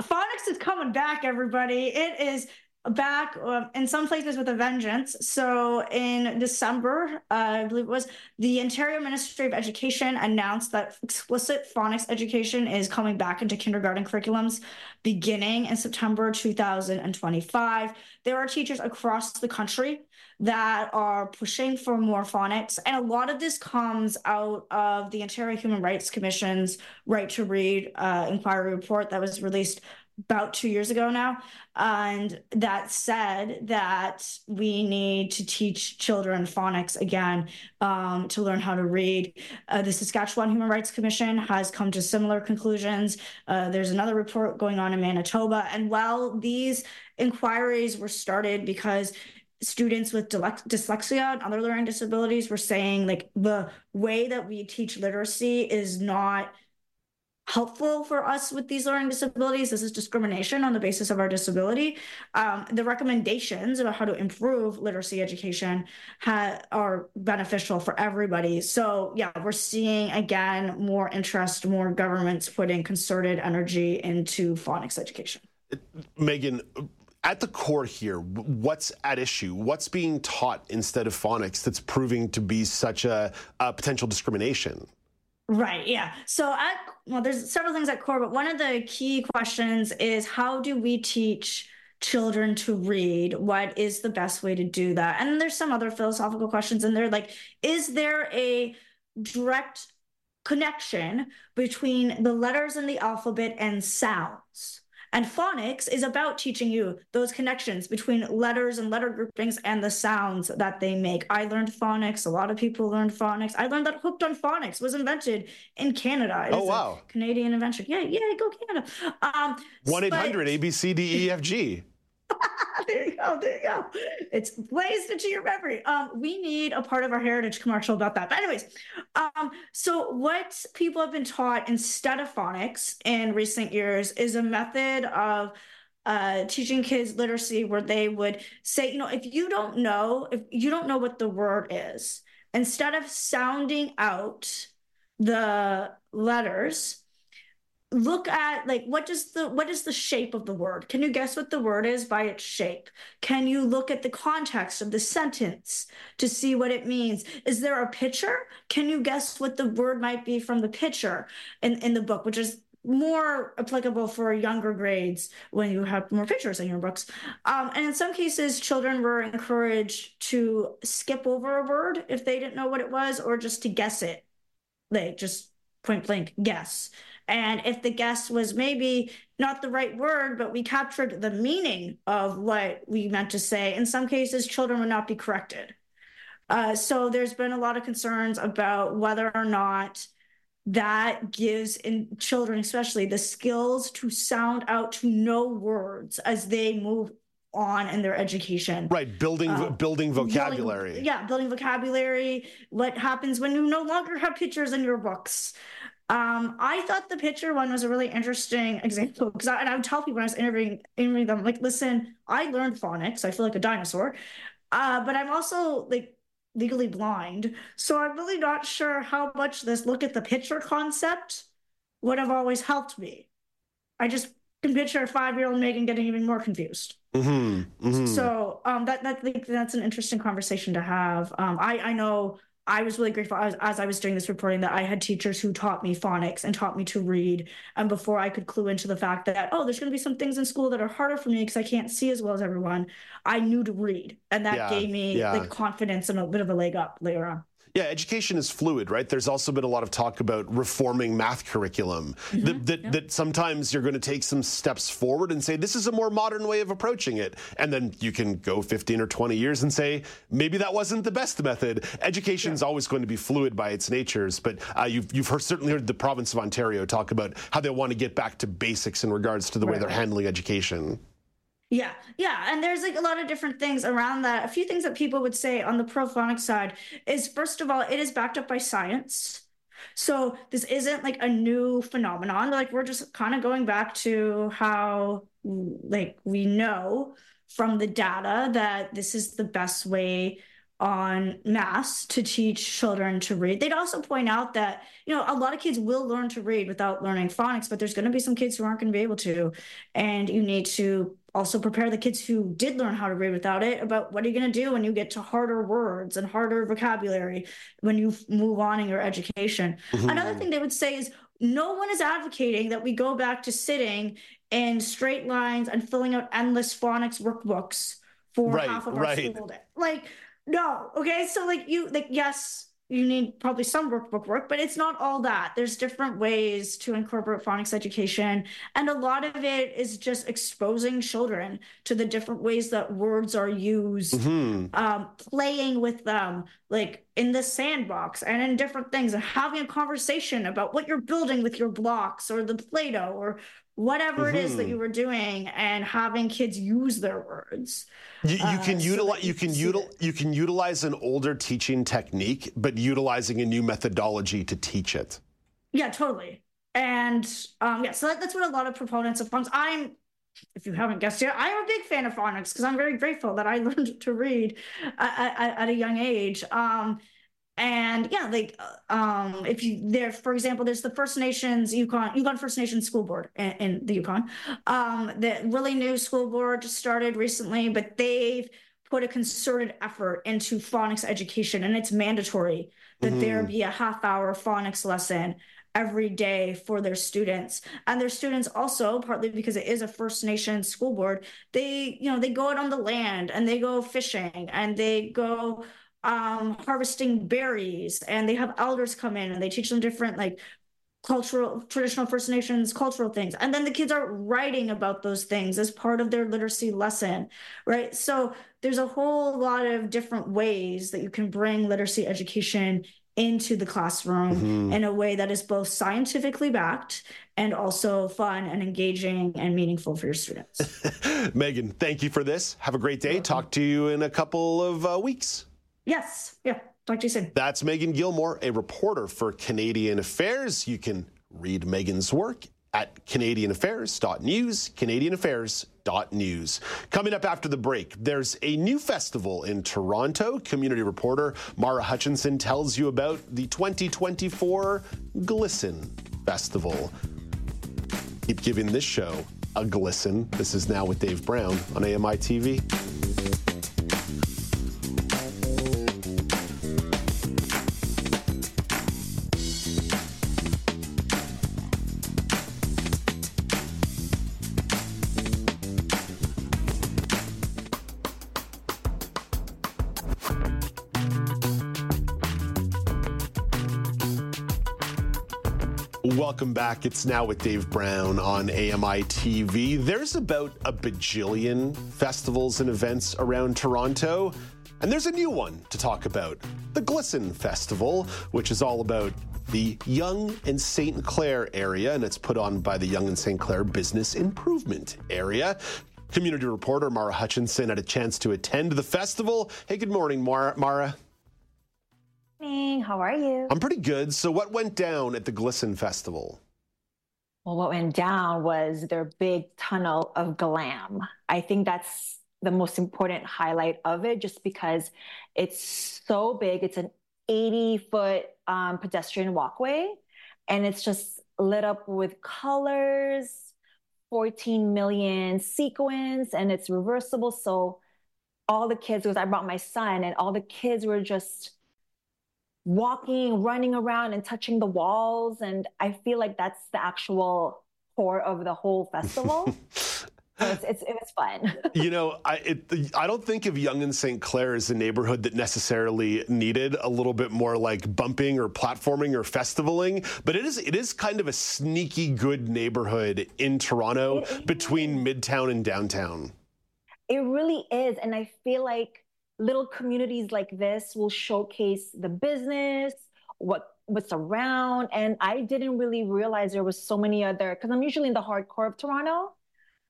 Phonics is coming back, everybody. It is back uh, in some places with a vengeance. So in December, uh, I believe it was, the Ontario Ministry of Education announced that explicit phonics education is coming back into kindergarten curriculums beginning in September 2025. There are teachers across the country that are pushing for more phonics. And a lot of this comes out of the Ontario Human Rights Commission's Right to Read uh, inquiry report that was released about two years ago now. And that said, that we need to teach children phonics again um, to learn how to read. Uh, the Saskatchewan Human Rights Commission has come to similar conclusions. Uh, there's another report going on in Manitoba. And while these inquiries were started because students with dyslexia and other learning disabilities were saying like the way that we teach literacy is not helpful for us with these learning disabilities. This is discrimination on the basis of our disability. Um, the recommendations about how to improve literacy education ha- are beneficial for everybody. So, yeah, we're seeing again more interest, more governments putting concerted energy into phonics education. Meagan, at the core here, what's at issue? What's being taught instead of phonics that's proving to be such a, a potential discrimination? Right. Yeah. So at well, there's several things at core, but one of the key questions is how do we teach children to read? What is the best way to do that? And there's some other philosophical questions in there, like is there a direct connection between the letters in the alphabet and sounds? And phonics is about teaching you those connections between letters and letter groupings and the sounds that they make. I learned phonics. A lot of people learned phonics. I learned that Hooked on Phonics was invented in Canada. It oh, wow. Canadian invention. Yeah, yeah, go Canada. Um, 1 800 A B C D E F G. there you go. There you go. It's blazed into your memory. Um, we need a part of our heritage commercial about that. But anyways, um, so what people have been taught instead of phonics in recent years is a method of uh, teaching kids literacy where they would say, you know, if you don't know, if you don't know what the word is, instead of sounding out the letters, look at like what does the what is the shape of the word can you guess what the word is by its shape can you look at the context of the sentence to see what it means is there a picture can you guess what the word might be from the picture in, in the book which is more applicable for younger grades when you have more pictures in your books. Um, and in some cases, children were encouraged to skip over a word if they didn't know what it was, or just to guess it. Like just point blank guess. And if the guess was maybe not the right word, but we captured the meaning of what we meant to say, in some cases, children would not be corrected. Uh, so there's been a lot of concerns about whether or not that gives in children especially the skills to sound out to know words as they move on in their education. Right building uh, building vocabulary. building, yeah building vocabulary what happens when you no longer have pictures in your books um, I thought the picture one was a really interesting example because I, and I would tell people when I was interviewing, interviewing them, like, listen, I learned phonics. I feel like a dinosaur, uh, but I'm also like legally blind. So I'm really not sure how much this look at the picture concept would have always helped me. I just can picture a five year old Meagan getting even more confused. Mm-hmm, mm-hmm. So um, that that that's an interesting conversation to have. Um, I I know I was really grateful as, as, I was doing this reporting that I had teachers who taught me phonics and taught me to read. And before I could clue into the fact that, oh, there's going to be some things in school that are harder for me because I can't see as well as everyone, I knew to read. And that yeah, gave me yeah. like confidence and a bit of a leg up later on. Yeah, education is fluid, right? There's also been a lot of talk about reforming math curriculum. Mm-hmm. That, that, yeah. that, sometimes you're going to take some steps forward and say, this is a more modern way of approaching it. And then you can go 15 or 20 years and say, maybe that wasn't the best method. Education is yeah. always going to be fluid by its natures. But uh, you've, you've heard, certainly heard the province of Ontario talk about how they want to get back to basics in regards to the right. way they're handling education. Yeah, yeah, and there's like a lot of different things around that. A few things that people would say on the prophonic side is first of all, it is backed up by science. So this isn't like a new phenomenon. Like we're just kind of going back to how like we know from the data that this is the best way on mass to teach children to read. They'd also point out that, you know, a lot of kids will learn to read without learning phonics, but there's going to be some kids who aren't going to be able to. And you need to also prepare the kids who did learn how to read without it about what are you going to do when you get to harder words and harder vocabulary when you move on in your education. Mm-hmm. Another thing they would say is no one is advocating that we go back to sitting in straight lines and filling out endless phonics workbooks for right, half of our right. school day. Like no. Okay. So like you like yes, you need probably some workbook work, but it's not all that. There's different ways to incorporate phonics education. And a lot of it is just exposing children to the different ways that words are used, mm-hmm. um, playing with them, like in the sandbox and in different things, and having a conversation about what you're building with your blocks or the Play Doh or whatever mm-hmm. it is that mm-hmm. you were doing and having kids use their words. You, you uh, can uh, utilize so you can util, you can utilize an older teaching technique, but utilizing a new methodology to teach it. Yeah, totally. and um, yeah, so that, that's what a lot of proponents of phonics. I'm, if you haven't guessed yet, I'm a big fan of phonics because I'm very grateful that I learned to read at, at, at a young age. Um, and yeah, like um, if you there, for example, there's the First Nations Yukon Yukon First Nations School Board in, in the Yukon. Um, the really new school board just started recently, but they've put a concerted effort into phonics education, and it's mandatory that mm-hmm. there be a half hour phonics lesson every day for their students and their students also partly because it is a first nation school board they you know they go out on the land and they go fishing and they go um, harvesting berries and they have elders come in and they teach them different like cultural traditional first nations cultural things and then the kids are writing about those things as part of their literacy lesson right so there's a whole lot of different ways that you can bring literacy education into the classroom mm-hmm. in a way that is both scientifically backed and also fun and engaging and meaningful for your students. Meagan, thank you for this. Have a great day. Talk to you in a couple of uh, weeks. Yes. Yeah. Talk to you soon. That's Meagan Gillmore, a reporter for Canadian Affairs. You can read Meagan's work at CanadianAffairs.news, CanadianAffairs.news. Coming up after the break, there's a new festival in Toronto. Community reporter Mara Hutchinson tells you about the 2024 Glisten Festival. Keep giving this show a glisten. This is now with Dave Brown on AMI TV. Welcome back. It's now with Dave Brown on AMI TV. There's about a bajillion festivals and events around Toronto, and there's a new one to talk about the Glisten Festival, which is all about the Yonge and St. Clair area, and it's put on by the Yonge and St. Clair Business Improvement Area. Community reporter Mara Hutchinson had a chance to attend the festival. Hey, good morning, Mara. Mara. How are you? I'm pretty good. So, what went down at the Glisten Festival? Well, what went down was their big tunnel of glam. I think that's the most important highlight of it, just because it's so big. It's an 80 foot um, pedestrian walkway, and it's just lit up with colors, 14 million sequins, and it's reversible. So, all the kids, because I brought my son, and all the kids were just walking, running around and touching the walls. And I feel like that's the actual core of the whole festival. So it's, it's, it was fun. you know, I it, I don't think of Yonge and St. Clair as a neighborhood that necessarily needed a little bit more like bumping or platforming or festivaling, but it is it is kind of a sneaky good neighborhood in Toronto between Midtown and downtown. It really is, and I feel like little communities like this will showcase the business, what what's around. And I didn't really realize there was so many other because I'm usually in the hardcore of Toronto.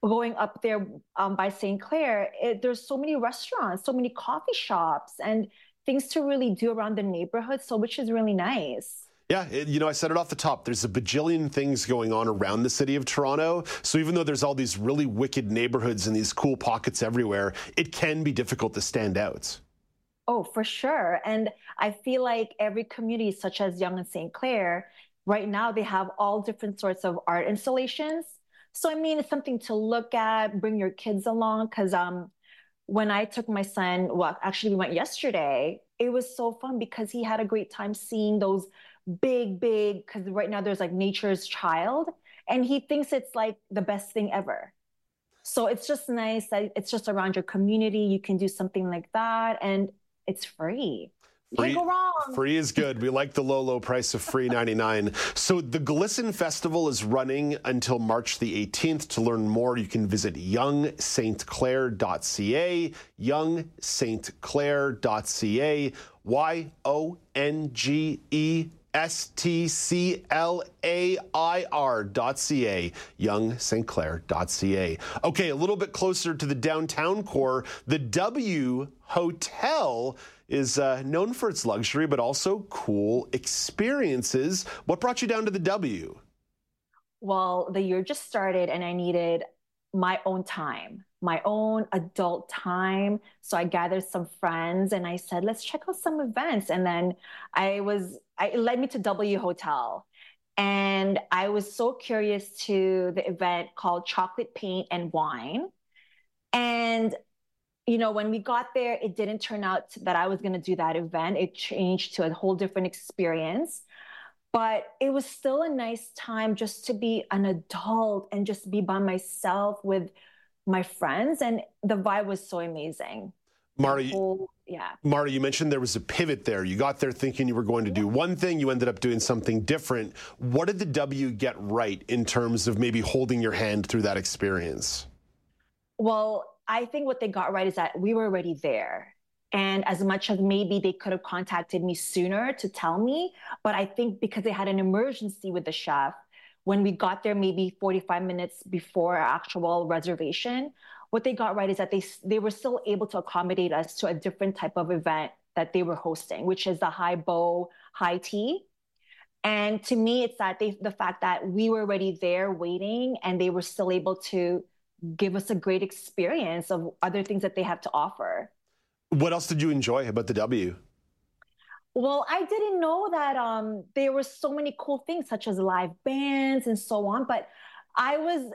Going up there um, by St. Clair, it, there's so many restaurants, so many coffee shops, and things to really do around the neighborhood. So, which is really nice. Yeah, it, you know, I said it off the top. There's a bajillion things going on around the city of Toronto. So even though there's all these really wicked neighborhoods and these cool pockets everywhere, it can be difficult to stand out. Oh, for sure. And I feel like every community, such as Yonge and St. Clair, right now they have all different sorts of art installations. So I mean, it's something to look at, bring your kids along. Because um, when I took my son, well, actually we went yesterday. It was so fun because he had a great time seeing those big, big, because right now there's like nature's child, and he thinks it's like the best thing ever. So it's just nice that it's just around your community. You can do something like that, and it's free. Free, free is good. We like the low, low price of free 99. So the Glisten Festival is running until March the 18th. To learn more, you can visit yongestclair.ca, yongestclair.ca, Y O N G E S T C A. Okay, a little bit closer to the downtown core, the W Hotel is uh, known for its luxury, but also cool experiences. What brought you down to the W? well, the year just started and I needed my own time, my own adult time. So I gathered some friends and I said, let's check out some events. And then I was, I, it led me to W Hotel. And I was so curious to the event called Chocolate Paint and Wine. And, you know, when we got there, it didn't turn out that I was going to do that event. It changed to a whole different experience but it was still a nice time just to be an adult and just be by myself with my friends and the vibe was so amazing Mara, whole, yeah. Mara, you mentioned there was a pivot there. You got there thinking you were going to do one thing, you ended up doing something different. What did the W get right in terms of maybe holding your hand through that experience? Well, I think what they got right is that we were already there. And as much as maybe they could have contacted me sooner to tell me, but I think because they had an emergency with the chef, when we got there maybe 45 minutes before our actual reservation, what they got right is that they they were still able to accommodate us to a different type of event that they were hosting, which is the high bow high tea. And to me, it's that they the fact that we were already there waiting and they were still able to give us a great experience of other things that they have to offer. What else did you enjoy about the W? Well, I didn't know that um, there were so many cool things, such as live bands and so on. But I was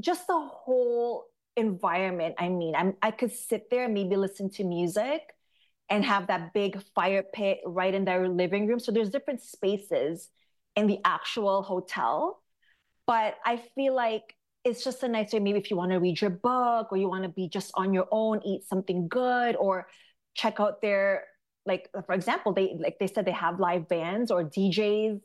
just the whole environment. I mean, I'm, I could sit there, and maybe listen to music, and have that big fire pit right in their living room. So there's different spaces in the actual hotel. But I feel like it's just a nice way maybe if you want to read your book or you want to be just on your own eat something good or check out their like for example they like they said they have live bands or djs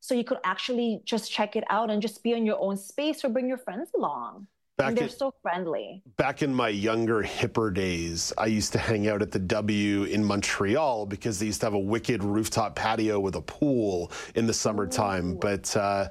so you could actually just check it out and just be in your own space or bring your friends along Back and they're in, so friendly. Back in my younger, hipper days, I used to hang out at the W in Montreal because they used to have a wicked rooftop patio with a pool in the summertime. Ooh. But uh,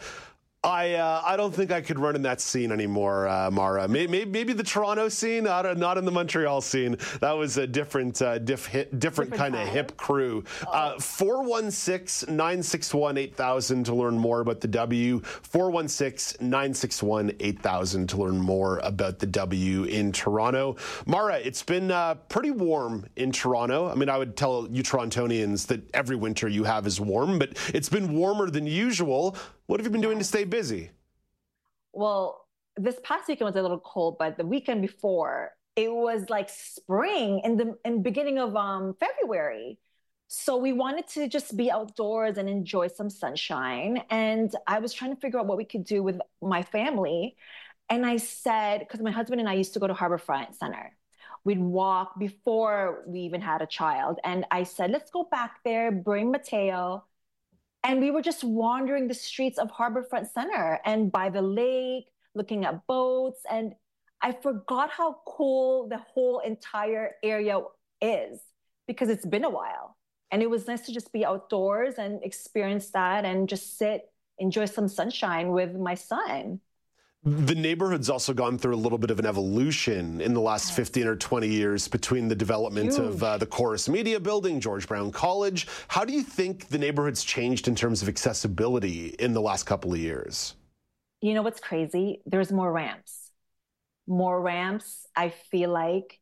I uh, I don't think I could run in that scene anymore, uh, Mara. Maybe, maybe, the Toronto scene, not, not in the Montreal scene. That was a different uh, diff, hit, different, different, kind of hip crew. Uh, 416 961 8000 to learn more about the W. 416 961 8000 to learn more about the W in Toronto. Mara, it's been uh, pretty warm in Toronto. I mean, I would tell you Torontonians that every winter you have is warm, but it's been warmer than usual. What have you been doing to stay busy? Well, this past weekend was a little cold, but the weekend before it was like spring in the in beginning of um, February. So we wanted to just be outdoors and enjoy some sunshine. And I was trying to figure out what we could do with my family. And I said, because my husband and I used to go to Harbourfront Center. We'd walk before we even had a child. And I said, let's go back there, bring Mateo, and we were just wandering the streets of Harbourfront Center and by the lake, looking at boats. And I forgot how cool the whole entire area is because it's been a while. And it was nice to just be outdoors and experience that and just sit, enjoy some sunshine with my son. The neighborhood's also gone through a little bit of an evolution in the last 15 or 20 years between the development Huge. of uh, the Corus Media Building, George Brown College. How do you think the neighborhood's changed in terms of accessibility in the last couple of years? You know what's crazy? There's more ramps. More ramps, I feel like.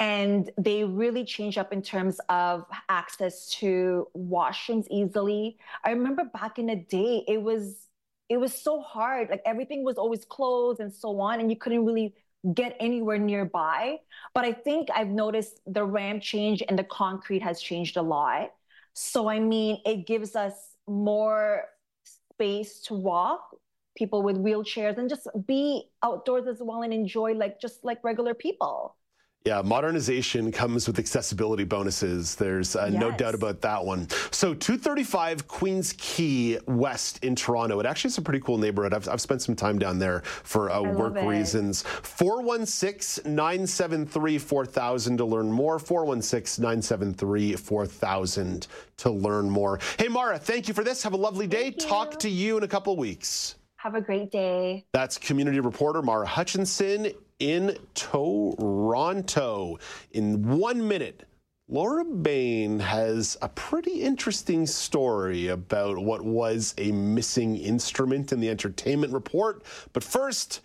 And they really change up in terms of access to washrooms easily. I remember back in the day, it was it was so hard. Like everything was always closed and so on, and you couldn't really get anywhere nearby. But I think I've noticed the ramp change and the concrete has changed a lot. So, I mean, it gives us more space to walk, people with wheelchairs, and just be outdoors as well and enjoy like just like regular people. Yeah, modernization comes with accessibility bonuses. There's uh, yes. no doubt about that one. So 235 Queens Quay West in Toronto. It actually is a pretty cool neighborhood. I've, I've spent some time down there for uh, work reasons. 416-973-4000 to learn more. 416-973-4000 to learn more. Hey, Mara, thank you for this. Have a lovely day. Talk to you in a couple weeks. Have a great day. That's community reporter Mara Hutchinson in Toronto. In one minute, Laura Bain has a pretty interesting story about what was a missing instrument in the entertainment report. But first,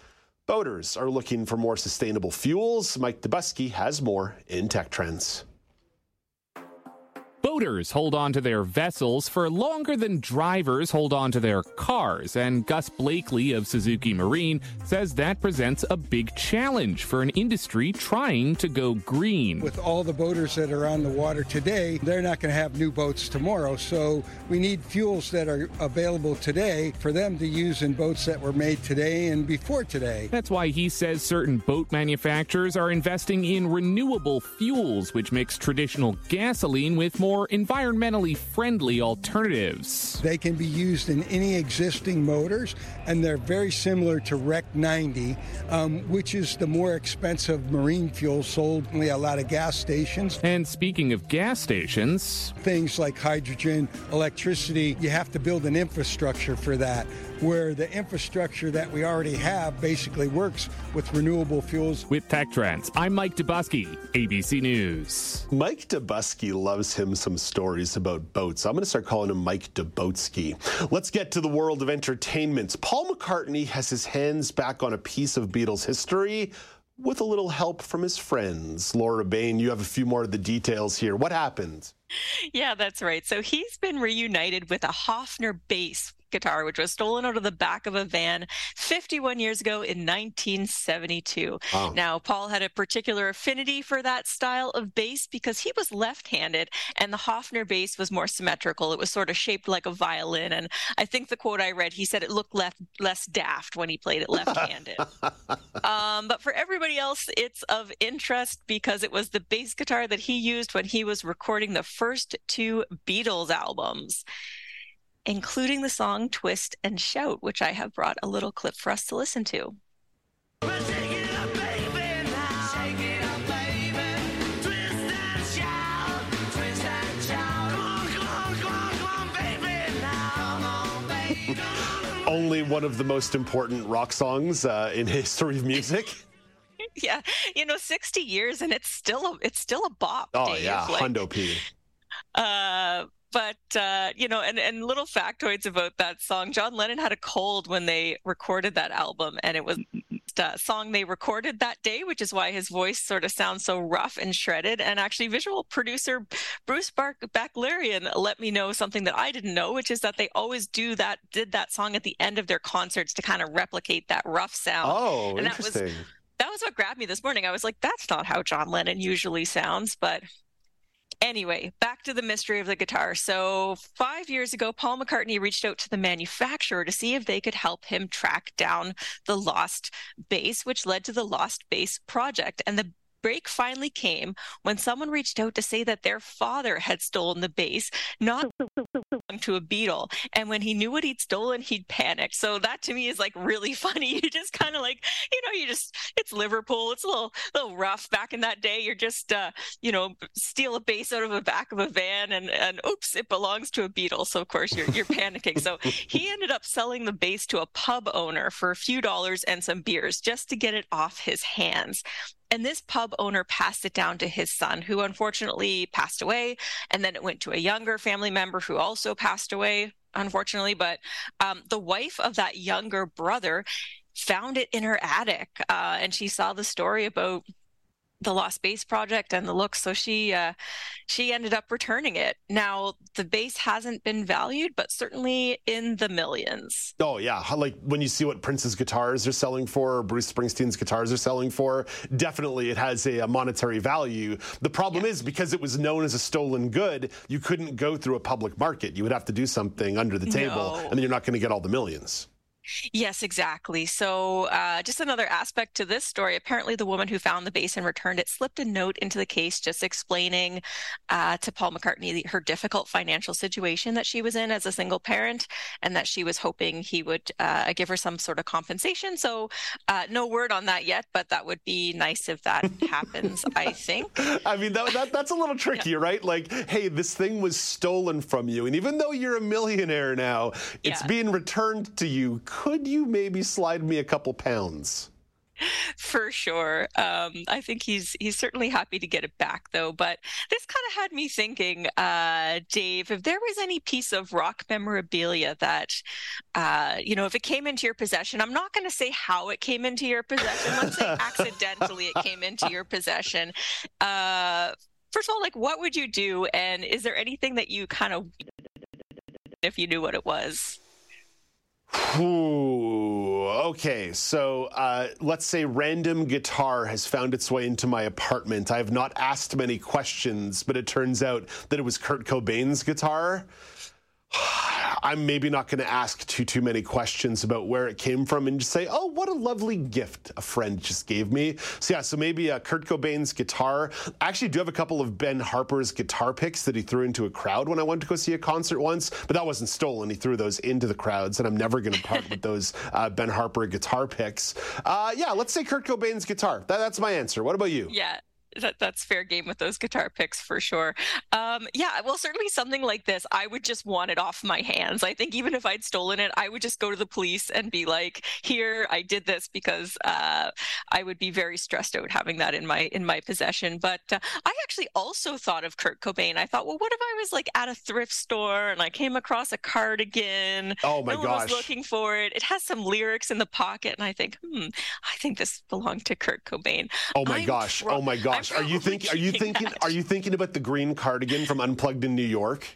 boaters are looking for more sustainable fuels. Mike Dobuski has more in Tech Trends. Boaters hold on to their vessels for longer than drivers hold on to their cars, and Gus Blakely of Suzuki Marine says that presents a big challenge for an industry trying to go green. With all the boaters that are on the water today, they're not going to have new boats tomorrow, so we need fuels that are available today for them to use in boats that were made today and before today. That's why he says certain boat manufacturers are investing in renewable fuels, which mix traditional gasoline with more more environmentally friendly alternatives. They can be used in any existing motors, and they're very similar to REC 90, um, which is the more expensive marine fuel sold in a lot of gas stations. And speaking of gas stations, things like hydrogen, electricity, you have to build an infrastructure for that where the infrastructure that we already have basically works with renewable fuels. With Tech Trends, I'm Mike Dobuski, ABC News. Mike Dobuski loves him some stories about boats. I'm going to start calling him Mike Dobotsky. Let's get to the world of entertainment. Paul McCartney has his hands back on a piece of Beatles history with a little help from his friends. Laura Bain, you have a few more of the details here. What happened? Yeah, that's right. So he's been reunited with a Hofner bass guitar, which was stolen out of the back of a van 51 years ago in 1972. Wow. Now, Paul had a particular affinity for that style of bass because he was left handed and the Hofner bass was more symmetrical. It was sort of shaped like a violin. And I think the quote I read, he said it looked left, less daft when he played it left handed. um, but for everybody else, it's of interest because it was the bass guitar that he used when he was recording the first two Beatles albums including the song Twist and Shout, which I have brought a little clip for us to listen to. Only one of the most important rock songs uh, in history of music. yeah, you know, sixty years and it's still a it's still a bop. Oh Dave. yeah, like, Hundo P. Uh, but uh, you know, and and little factoids about that song. John Lennon had a cold when they recorded that album, and it was a song they recorded that day, which is why his voice sort of sounds so rough and shredded. And actually, visual producer Bruce Bark Backlarian let me know something that I didn't know, which is that they always do that, did that song at the end of their concerts to kind of replicate that rough sound. Oh, and interesting. That was, that was what grabbed me this morning. I was like, that's not how John Lennon usually sounds, but Anyway, back to the mystery of the guitar. So, five years ago, Paul McCartney reached out to the manufacturer to see if they could help him track down the lost bass, which led to the Lost Bass project. And the break finally came when someone reached out to say that their father had stolen the bass, not to a Beatle. And when he knew what he'd stolen, he'd panicked. So that to me is like really funny. You just kind of like, you know, you just it's Liverpool. It's a little little rough back in that day. You're just uh, you know, steal a bass out of the back of a van and and oops, it belongs to a Beatle. So of course you're you're panicking. So he ended up selling the bass to a pub owner for a few dollars and some beers just to get it off his hands. And this pub owner passed it down to his son, who unfortunately passed away. And then it went to a younger family member who also passed away, unfortunately. But um, the wife of that younger brother found it in her attic. Uh, and she saw the story about the Lost Bass project and the look. so she uh, she ended up returning it. Now the bass hasn't been valued, but certainly in the millions. Oh yeah, like when you see what Prince's guitars are selling for, or Bruce Springsteen's guitars are selling for, definitely it has a, a monetary value. The problem yeah. is because it was known as a stolen good, you couldn't go through a public market. You would have to do something under the table, no. and then you're not going to get all the millions. Yes, exactly. So, uh, just another aspect to this story. Apparently, the woman who found the bass and returned it slipped a note into the case just explaining uh, to Paul McCartney her difficult financial situation that she was in as a single parent and that she was hoping he would uh, give her some sort of compensation. So, uh, no word on that yet, but that would be nice if that happens, I think. I mean, that, that, that's a little tricky, yeah. right? Like, hey, this thing was stolen from you. And even though you're a millionaire now, it's yeah. being returned to you could you maybe slide me a couple pounds? For sure. Um, I think he's he's certainly happy to get it back, though. But this kind of had me thinking, uh, Dave, if there was any piece of rock memorabilia that, uh, you know, if it came into your possession, I'm not going to say how it came into your possession. Let's say accidentally it came into your possession. Uh, first of all, like, what would you do? And is there anything that you kind of, if you knew what it was? Okay, so uh, let's say random guitar has found its way into my apartment. I have not asked many questions, but it turns out that it was Kurt Cobain's guitar. I'm maybe not going to ask too too many questions about where it came from and just say, "Oh, what a lovely gift a friend just gave me." So yeah, so maybe uh, Kurt Cobain's guitar. I actually do have a couple of Ben Harper's guitar picks that he threw into a crowd when I went to go see a concert once, but that wasn't stolen. He threw those into the crowds, and I'm never going to part with those uh, Ben Harper guitar picks. Uh, yeah, let's say Kurt Cobain's guitar. That, that's my answer. What about you? Yeah that that's fair game with those guitar picks for sure. Um, yeah, well, certainly something like this, I would just want it off my hands. I think even if I'd stolen it, I would just go to the police and be like, "Here, I did this," because uh, I would be very stressed out having that in my in my possession. But uh, I actually also thought of Kurt Cobain. I thought, well, what if I was like at a thrift store and I came across a cardigan? Oh my no gosh! One was looking for it. It has some lyrics in the pocket, and I think, hmm, I think this belonged to Kurt Cobain. Oh my I'm gosh! pro- oh my gosh! Are you thinking? Are you thinking? that. Are you thinking about the green cardigan from Unplugged in New York?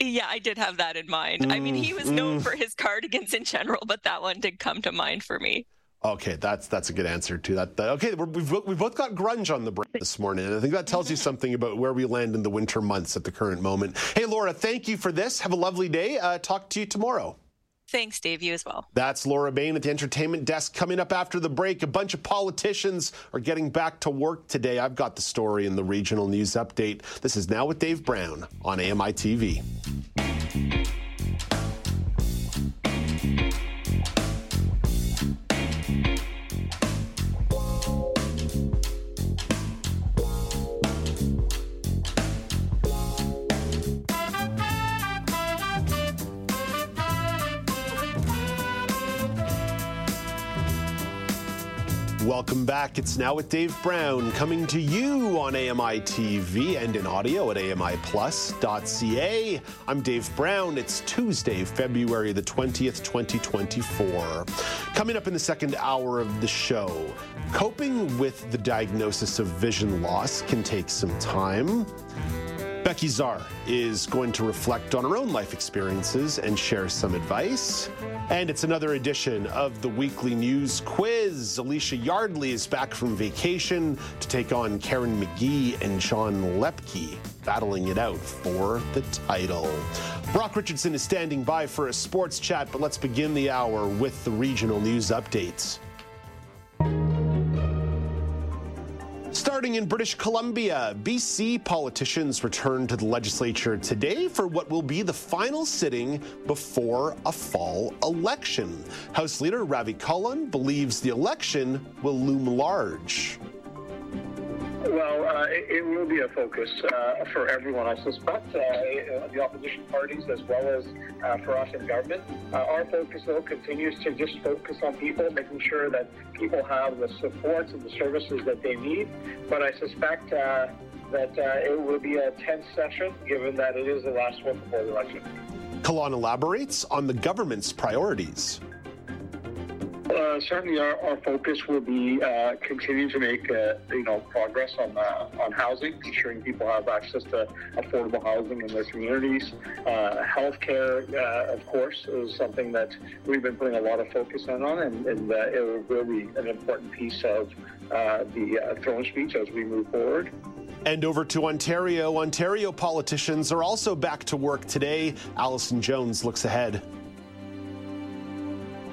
Yeah, I did have that in mind. I mean, he was known mm. for his cardigans in general, but that one did come to mind for me. Okay, that's that's a good answer to that. okay, we're, we've we've both got grunge on the brain this morning, and I think that tells you something about where we land in the winter months at the current moment. Hey, Laura, thank you for this. Have a lovely day. Uh, talk to you tomorrow. Thanks, Dave. You as well. That's Laura Bain at the entertainment desk. Coming up after the break, a bunch of politicians are getting back to work today. I've got the story in the regional news update. This is now with Dave Brown on AMI TV. Welcome back. It's now with Dave Brown coming to you on AMI TV and in audio at AMIplus.ca. I'm Dave Brown. It's Tuesday, February the 20th, 2024. Coming up in the second hour of the show, coping with the diagnosis of vision loss can take some time. Becki Zerr is going to reflect on her own life experiences and share some advice. And it's another edition of the weekly news quiz. Elysia Yardley is back from vacation to take on Karen Magee and John Loeppky, battling it out for the title. Brock Richardson is standing by for a sports chat, but let's begin the hour with the regional news updates. Starting in British Columbia, BC politicians returned to the legislature today for what will be the final sitting before a fall election. House Leader Ravi Kahlon believes the election will loom large. Well, uh, it, it will be a focus uh, for everyone, I suspect, uh, the opposition parties as well as uh, for us in government. Uh, our focus, though, continues to just focus on people, making sure that people have the supports and the services that they need. But I suspect uh, that it will be a tense session, given that it is the last one before the election. Kahlon elaborates on the government's priorities. Uh, certainly, our, our, focus will be uh, continuing to make uh, you know progress on uh, on housing, ensuring people have access to affordable housing in their communities. Uh, healthcare, uh, of course, is something that we've been putting a lot of focus on, and, and it will be an important piece of the throne speech as we move forward. And over to Ontario. Ontario politicians are also back to work today. Allison Jones looks ahead.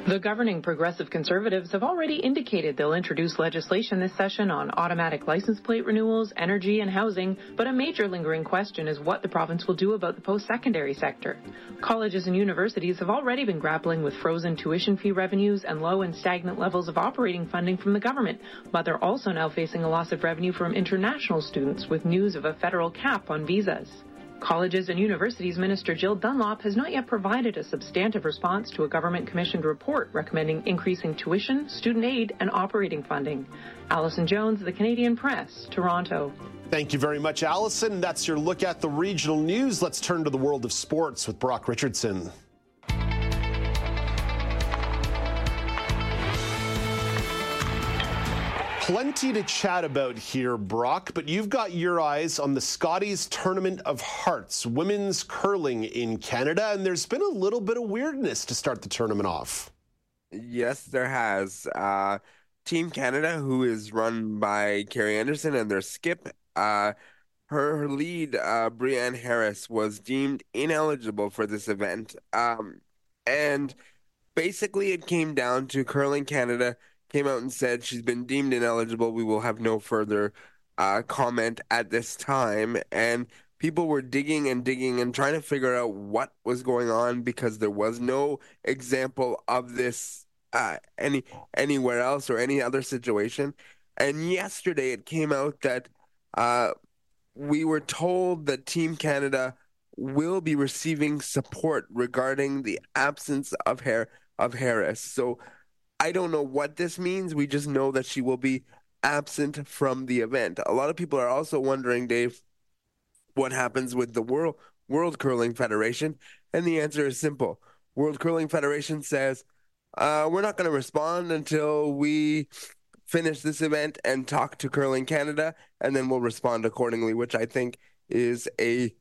The governing progressive conservatives have already indicated they'll introduce legislation this session on automatic license plate renewals, energy, and housing, but a major lingering question is what the province will do about the post secondary sector. Colleges and universities have already been grappling with frozen tuition fee revenues and low and stagnant levels of operating funding from the government, but they're also now facing a loss of revenue from international students with news of a federal cap on visas. Colleges and Universities Minister Jill Dunlop has not yet provided a substantive response to a government commissioned report recommending increasing tuition, student aid, and operating funding. Allison Jones, The Canadian Press, Toronto. Thank you very much, Allison. That's your look at the regional news. Let's turn to the world of sports with Brock Richardson. Plenty to chat about here, Brock, but you've got your eyes on the Scotties Tournament of Hearts, women's curling in Canada, and there's been a little bit of weirdness to start the tournament off. Yes, there has. Uh, Team Canada, who is run by Kerri Einarson and their skip, uh, her, her lead, uh, Harris, was deemed ineligible for this event. Um, and basically, it came down to Curling Canada came out and said she's been deemed ineligible. We will have no further uh, comment at this time. And people were digging and digging and trying to figure out what was going on because there was no example of this uh, any anywhere else or any other situation. And yesterday it came out that uh, we were told that Team Canada will be receiving support regarding the absence of hair of Harris. So I don't know what this means. We just know that she will be absent from the event. A lot of people are also wondering, Dave, what happens with the World World Curling Federation, and the answer is simple. World Curling Federation says uh, we're not going to respond until we finish this event and talk to Curling Canada, and then we'll respond accordingly, which I think is a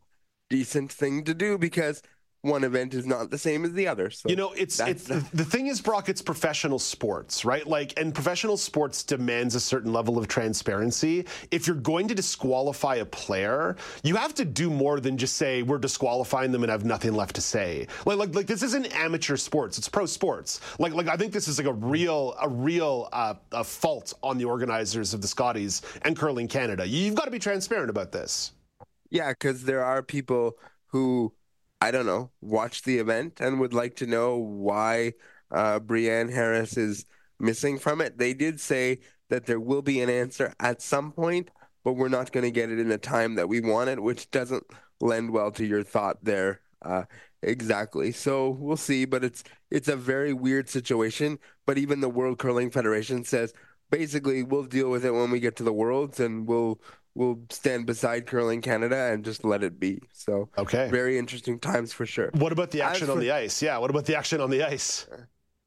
decent thing to do because one event is not the same as the other. So you know, it's it's the, the thing is, Brock, it's professional sports, right? Like, and professional sports demands a certain level of transparency. If you're going to disqualify a player, you have to do more than just say we're disqualifying them and have nothing left to say. Like, like, like this isn't amateur sports; it's pro sports. Like, like I think this is like a real, a real uh, a fault on the organizers of the Scotties and Curling Canada. You've got to be transparent about this. Yeah, because there are people who I don't know, watch the event and would like to know why uh, Briane Harris is missing from it. They did say that there will be an answer at some point, but we're not going to get it in the time that we want it, which doesn't lend well to your thought there. Uh, exactly. So we'll see, but it's it's a very weird situation. But even the World Curling Federation says basically we'll deal with it when we get to the Worlds, and we'll will stand beside Curling Canada and just let it be. So okay, very interesting times for sure. What about the action for, on the ice? Yeah, what about the action on the ice?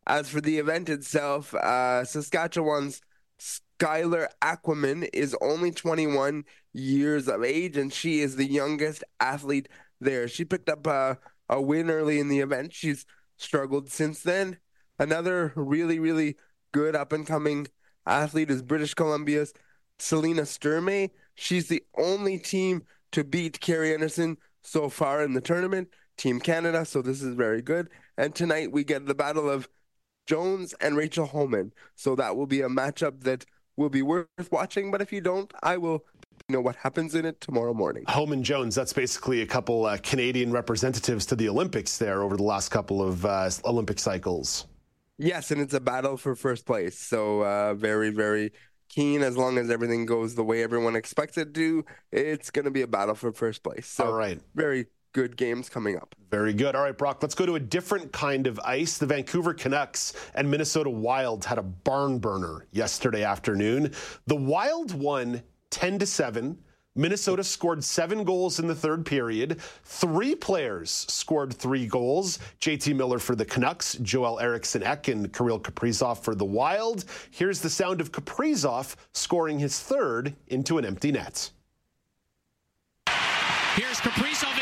As for the event itself, uh, Saskatchewan's Skylar Ackerman is only 21 years of age, and she is the youngest athlete there. She picked up a, a win early in the event. She's struggled since then. Another really, really good up and coming athlete is British Columbia's Selena Sturmay. She's the only team to beat Kerri Einarson so far in the tournament, Team Canada. So this is very good. And tonight we get the battle of Jones and Rachel Homan. So that will be a matchup that will be worth watching. But if you don't, I will know what happens in it tomorrow morning. Homan Jones, that's basically a couple uh, Canadian representatives to the Olympics there over the last couple of uh, Olympic cycles. Yes, and it's a battle for first place. So uh, very, very keen as long as everything goes the way everyone expects it to. It's going to be a battle for first place. So, All right. Very good games coming up. Very good. All right, Brock, let's go to a different kind of ice. The Vancouver Canucks and Minnesota Wild had a barn burner yesterday afternoon. The Wild won 10 to 7. Minnesota scored seven goals in the third period. Three players scored three goals. JT Miller for the Canucks, Joel Eriksson Ek, and Kirill Kaprizov for the Wild. Here's the sound of Kaprizov scoring his third into an empty net. Here's Kaprizov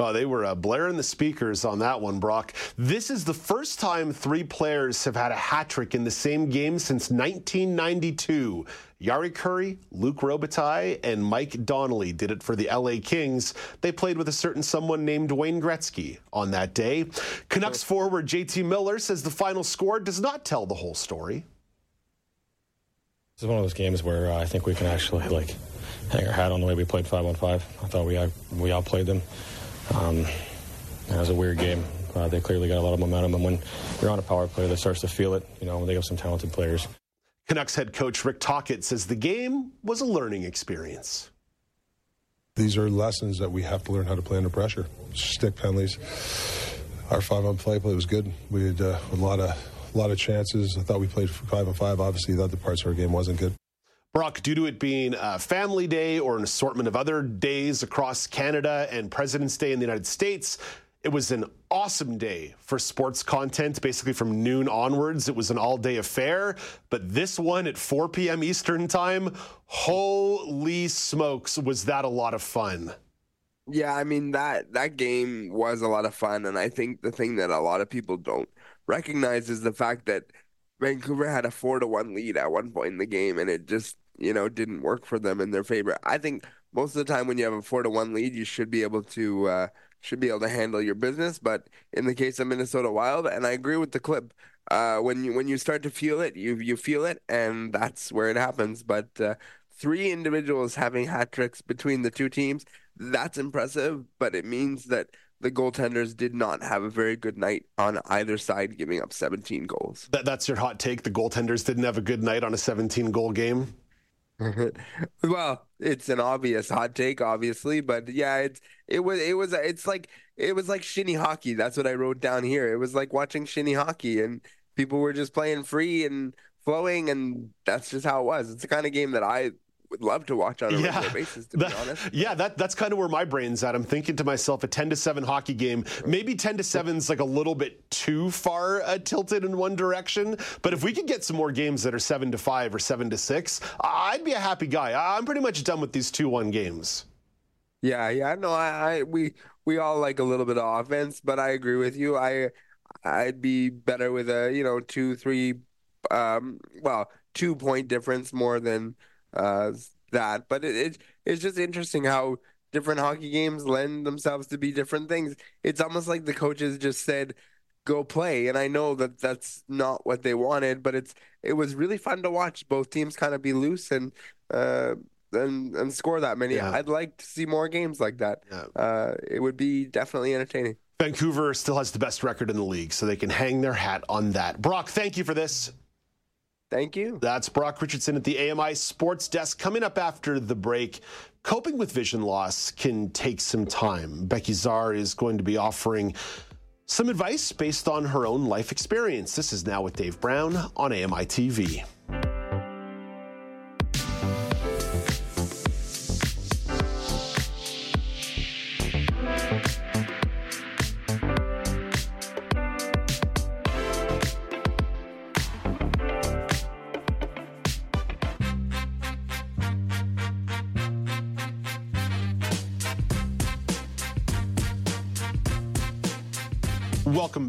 again. Well, they were uh, blaring the speakers on that one, Brock. This is the first time three players have had a hat trick in the same game since 1992. Jari Kurri, Luc Robitaille, and Mike Donnelly did it for the LA Kings. They played with a certain someone named Wayne Gretzky on that day. Canucks forward JT Miller says the final score does not tell the whole story. This is one of those games where uh, I think we can actually like hang our hat on the way we played five on five. I thought we we outplayed them. Um, it was a weird game. Uh, they clearly got a lot of momentum, and when you're on a power play that starts to feel it, you know, they have some talented players. Canucks head coach Rick Tocchet says the game was a learning experience. These are lessons that we have to learn how to play under pressure. Stick penalties. Our five on play play was good. We had uh, a lot of a lot of chances. I thought we played five on five. Obviously, the other parts of our game wasn't good. Brock, due to it being a family day or an assortment of other days across Canada and President's Day in the United States, it was an awesome day for sports content, basically from noon onwards. It was an all day affair. But this one at 4 p.m. Eastern Time, holy smokes, was that a lot of fun! Yeah, I mean that that game was a lot of fun, and I think the thing that a lot of people don't recognize is the fact that Vancouver had a four to one lead at one point in the game, and it just you know didn't work for them in their favor. I think most of the time when you have a four to one lead, you should be able to uh, should be able to handle your business. But in the case of Minnesota Wild, and I agree with the clip, uh, when you when you start to feel it, you you feel it, and that's where it happens. But uh, three individuals having hat tricks between the two teams, that's impressive. But it means that the goaltenders did not have a very good night on either side, giving up 17 goals. That, that's your hot take. The goaltenders didn't have a good night on a 17 goal game. well, it's an obvious hot take, obviously, but yeah, it's it was it was it's like it was like shinny hockey. That's what I wrote down here. It was like watching shinny hockey, and people were just playing free and flowing, and that's just how it was. It's the kind of game that I would love to watch on a yeah, regular basis. To that, be honest, yeah, that that's kind of where my brain's at. I'm thinking to myself, a 10 to 7 hockey game, maybe 10 to 7's like a little bit too far uh, tilted in one direction. But if we could get some more games that are 7 to 5 or 7 to 6, I'd be a happy guy. I'm pretty much done with these 2-1 games. Yeah, yeah, no, I, I we we all like a little bit of offense, but I agree with you. I I'd be better with a you know two, three, um, well, two point difference more than uh, that. But it, it it's just interesting how different hockey games lend themselves to be different things. It's almost like the coaches just said, "Go play," and I know that that's not what they wanted, but it's it was really fun to watch both teams kind of be loose and. Uh, and, and score that many. Yeah. I'd like to see more games like that. Yeah. Uh, it would be definitely entertaining. Vancouver still has the best record in the league, so they can hang their hat on that. Brock, thank you for this. Thank you. That's Brock Richardson at the AMI Sports Desk. Coming up after the break, coping with vision loss can take some time. Becki Zerr is going to be offering some advice based on her own life experience. This is Now with Dave Brown on AMI TV.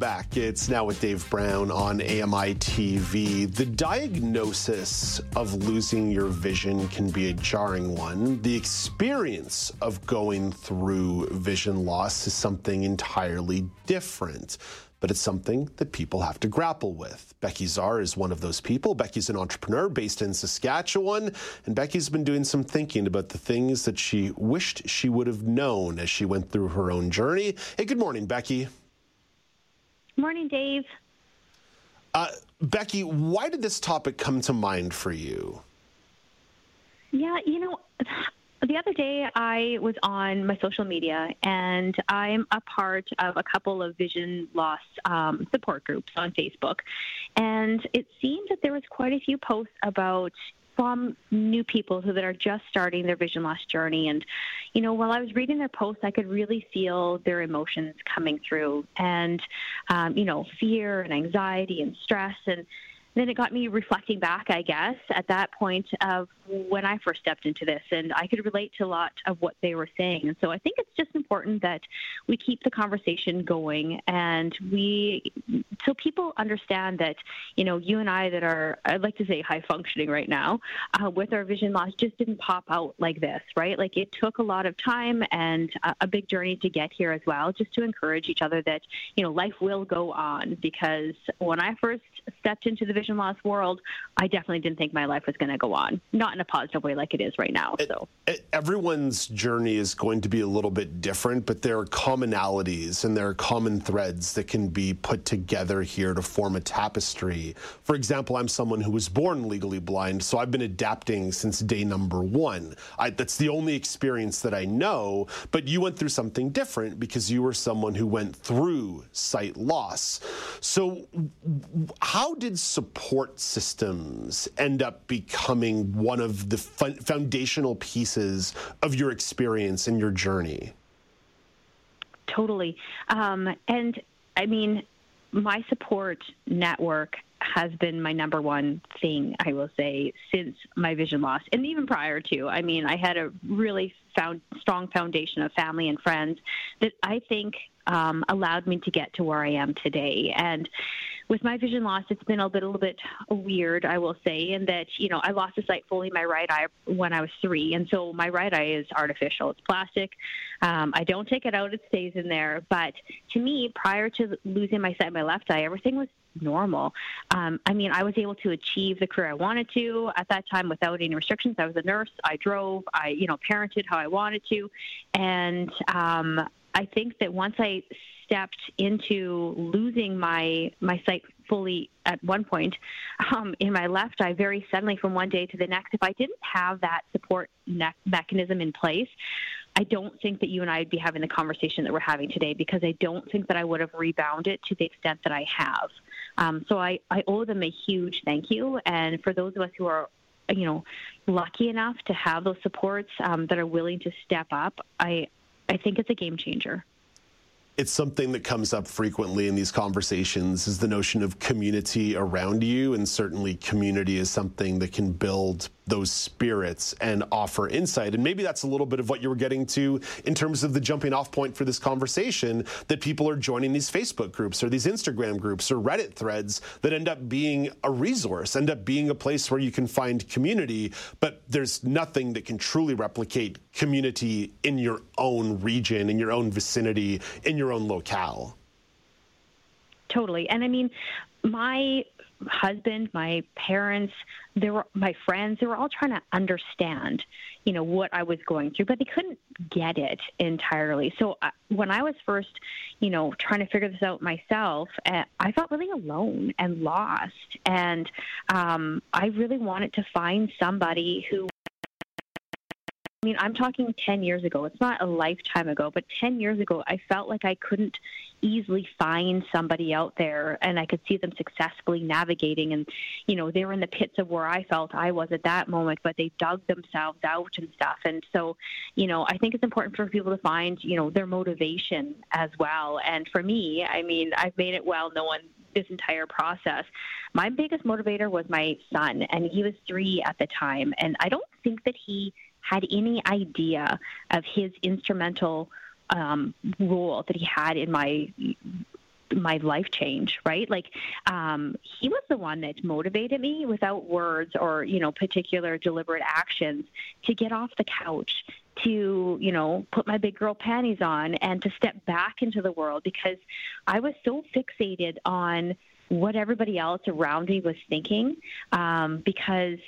Back. It's now with Dave Brown on AMI TV. The diagnosis of losing your vision can be a jarring one. The experience of going through vision loss is something entirely different but it's something that people have to grapple with. Becki Zerr is one of those people. Becki's an entrepreneur based in Saskatchewan, and Becki's been doing some thinking about the things that she wished she would have known as she went through her own journey. Hey, good morning, Becki. Morning, Dave. Uh, Becki, why did this topic come to mind for you? Yeah, you know, the other day I was on my social media and I'm a part of a couple of vision loss um, support groups on Facebook. And it seemed that there was quite a few posts about from new people who that are just starting their vision loss journey. And, you know, while I was reading their posts, I could really feel their emotions coming through and, um, you know, fear and anxiety and stress. And then it got me reflecting back, I guess, at that point of when I first stepped into this, and I could relate to a lot of what they were saying. And so I think it's just important that we keep the conversation going, and we so people understand that you know you and I that are I'd like to say high functioning right now uh, with our vision loss just didn't pop out like this, right? Like it took a lot of time and a, a big journey to get here as well, just to encourage each other that you know life will go on because when I first stepped into the vision loss world, I definitely didn't think my life was going to go on, not in a positive way like it is right now. So everyone's journey is going to be a little bit different, but there are commonalities and there are common threads that can be put together here to form a tapestry. For example, I'm someone who was born legally blind, so I've been adapting since day number one. I, that's the only experience that I know, but you went through something different because you were someone who went through sight loss. So, how did support systems end up becoming one of the foundational pieces of your experience and your journey? Totally. Um, and I mean, my support network has been my number one thing, I will say, since my vision loss, and even prior to. I mean, I had a really found strong foundation of family and friends that I think um, allowed me to get to where I am today. And with my vision loss, it's been a little bit weird, I will say, in that, you know, I lost the sight fully my right eye when I was three. And so my right eye is artificial, it's plastic. Um, I don't take it out, it stays in there. But to me, prior to losing my sight in my left eye, everything was normal. Um, I mean, I was able to achieve the career I wanted to at that time without any restrictions. I was a nurse. I drove. I, you know, parented how I wanted to, and um, I think that once I stepped into losing my my sight fully at one point um, in my left eye very suddenly from one day to the next, if I didn't have that support ne- mechanism in place, I don't think that you and I would be having the conversation that we're having today because I don't think that I would have rebounded to the extent that I have. Um, so I, I owe them a huge thank you. And for those of us who are you know, lucky enough to have those supports um, that are willing to step up, I, I think it's a game changer it's something that comes up frequently in these conversations is the notion of community around you and certainly community is something that can build those spirits and offer insight. And maybe that's a little bit of what you were getting to in terms of the jumping off point for this conversation that people are joining these Facebook groups or these Instagram groups or Reddit threads that end up being a resource, end up being a place where you can find community, but there's nothing that can truly replicate community in your own region, in your own vicinity, in your own locale. Totally. And I mean, my husband, my parents, there were my friends, they were all trying to understand, you know, what I was going through, but they couldn't get it entirely. So uh, when I was first, you know, trying to figure this out myself, uh, I felt really alone and lost, and um, I really wanted to find somebody who I mean, I'm talking 10 years ago. It's not a lifetime ago, but 10 years ago, I felt like I couldn't easily find somebody out there and I could see them successfully navigating. And, you know, they were in the pits of where I felt I was at that moment, but they dug themselves out and stuff. And so, you know, I think it's important for people to find, you know, their motivation as well. And for me, I mean, I've made it well known this entire process. My biggest motivator was my son, and he was three at the time. And I don't think that he had any idea of his instrumental um, role that he had in my my life change right? Like um, he was the one that motivated me without words or you know particular deliberate actions to get off the couch to you know put my big girl panties on and to step back into the world because i was so fixated on what everybody else around me was thinking um, because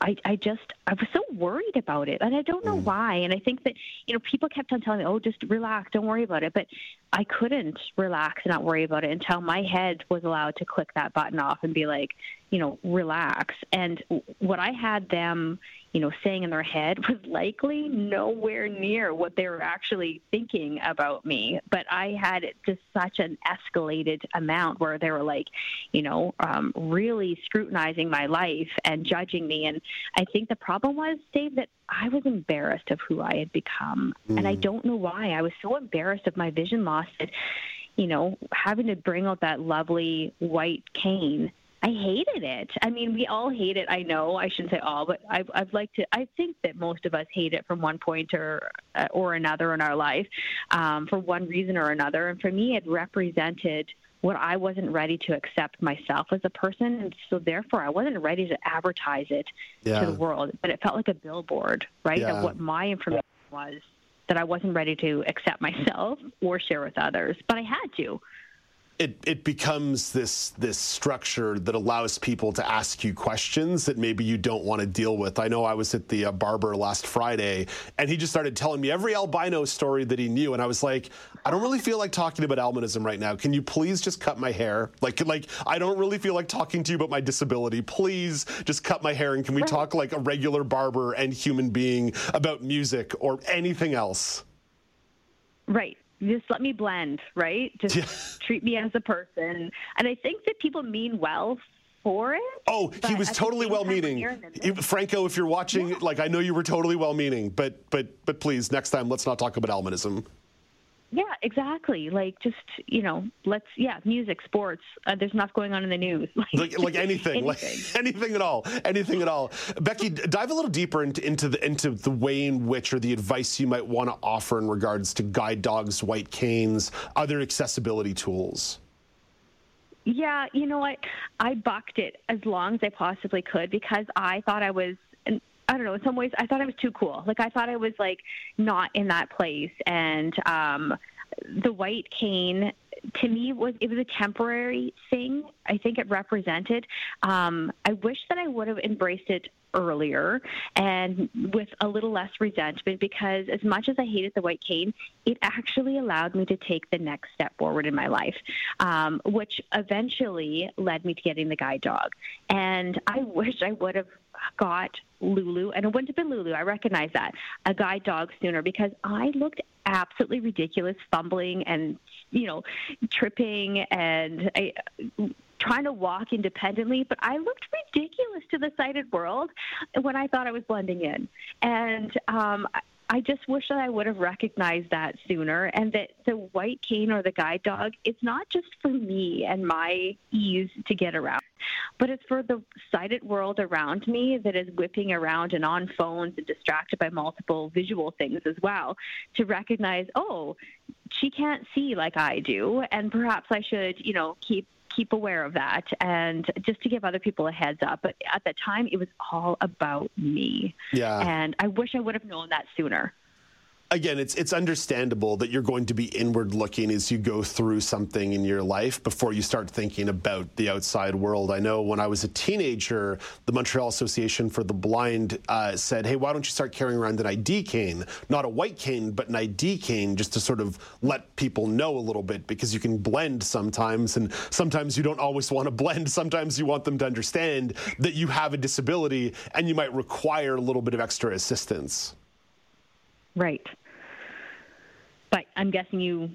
I, I just I was so worried about it, and I don't know mm. why. And I think that you know people kept on telling me, "Oh, just relax, don't worry about it." But I couldn't relax and not worry about it until my head was allowed to click that button off and be like, you know, relax. And what I had them, you know, saying in their head was likely nowhere near what they were actually thinking about me. But I had just such an escalated amount where they were like, you know, um, really scrutinizing my life and judging me. And I think the problem was, Dave, that I was embarrassed of who I had become. Mm. And I mm. don't know why. I was so embarrassed of my vision loss that, you know, having to bring out that lovely white cane I hated it. I mean, we all hate it. I know I shouldn't say all, but I've, I've like to. I think that most of us hate it from one point or uh, or another in our life, um, for one reason or another. And for me, it represented what I wasn't ready to accept myself as a person, and so therefore I wasn't ready to advertise it Yeah. to the world. But it felt like a billboard, right, Yeah. of what my information was that I wasn't ready to accept myself or share with others. But I had to. It it becomes this this structure that allows people to ask you questions that maybe you don't want to deal with. I know I was at the uh, barber last Friday, and he just started telling me every albino story that he knew, and I was like, I don't really feel like talking about albinism right now. Can you please just cut my hair? Like like I don't really feel like talking to you about my disability. Please just cut my hair, and can we talk like a regular barber and human being about music or anything else? Right. Just let me blend, right? Just treat me as a person. And I think that people mean well for it. Oh, he was totally well-meaning. Franco, if you're watching, like I know you were totally well-meaning, but but but please, next time let's not talk about albinism. Yeah, exactly. Like just, you know, let's yeah, music, sports. Uh, there's enough going on in the news. Like like anything, like anything at all, anything at all. Becki, dive a little deeper into into the into the way in which or the advice you might want to offer in regards to guide dogs, white canes, other accessibility tools. Yeah, you know what? I bucked it as long as I possibly could because I thought I was I don't know, in some ways I thought I was too cool. Like I thought I was like not in that place and um the white cane to me was it was a temporary thing. I think it represented. Um, I wish that I would have embraced it earlier and with a little less resentment because as much as I hated the white cane, it actually allowed me to take the next step forward in my life, um, which eventually led me to getting the guide dog. And I wish I would have got Lulu, and it wouldn't have been Lulu, I recognize that, a guide dog sooner because I looked absolutely ridiculous fumbling and, you know, tripping and I, trying to walk independently, but I looked ridiculous to the sighted world when I thought I was blending in. And um, I- just wish that I would have recognized that sooner and that the white cane or the guide dog, it's not just for me and my ease to get around, but it's for the sighted world around me that is whipping around and on phones and distracted by multiple visual things as well to recognize, oh, she can't see like I do, and perhaps I should, you know, keep keep aware of that and just to give other people a heads up. But at the time, it was all about me. Yeah. And I wish I would have known that sooner. Again, it's it's understandable that you're going to be inward looking as you go through something in your life before you start thinking about the outside world. I know when I was a teenager, the Montreal Association for the Blind uh, said, "Hey, why don't you start carrying around an ID cane, not a white cane, but an ID cane, just to sort of let people know a little bit because you can blend sometimes, and sometimes you don't always want to blend. Sometimes you want them to understand that you have a disability and you might require a little bit of extra assistance." Right. But I'm guessing you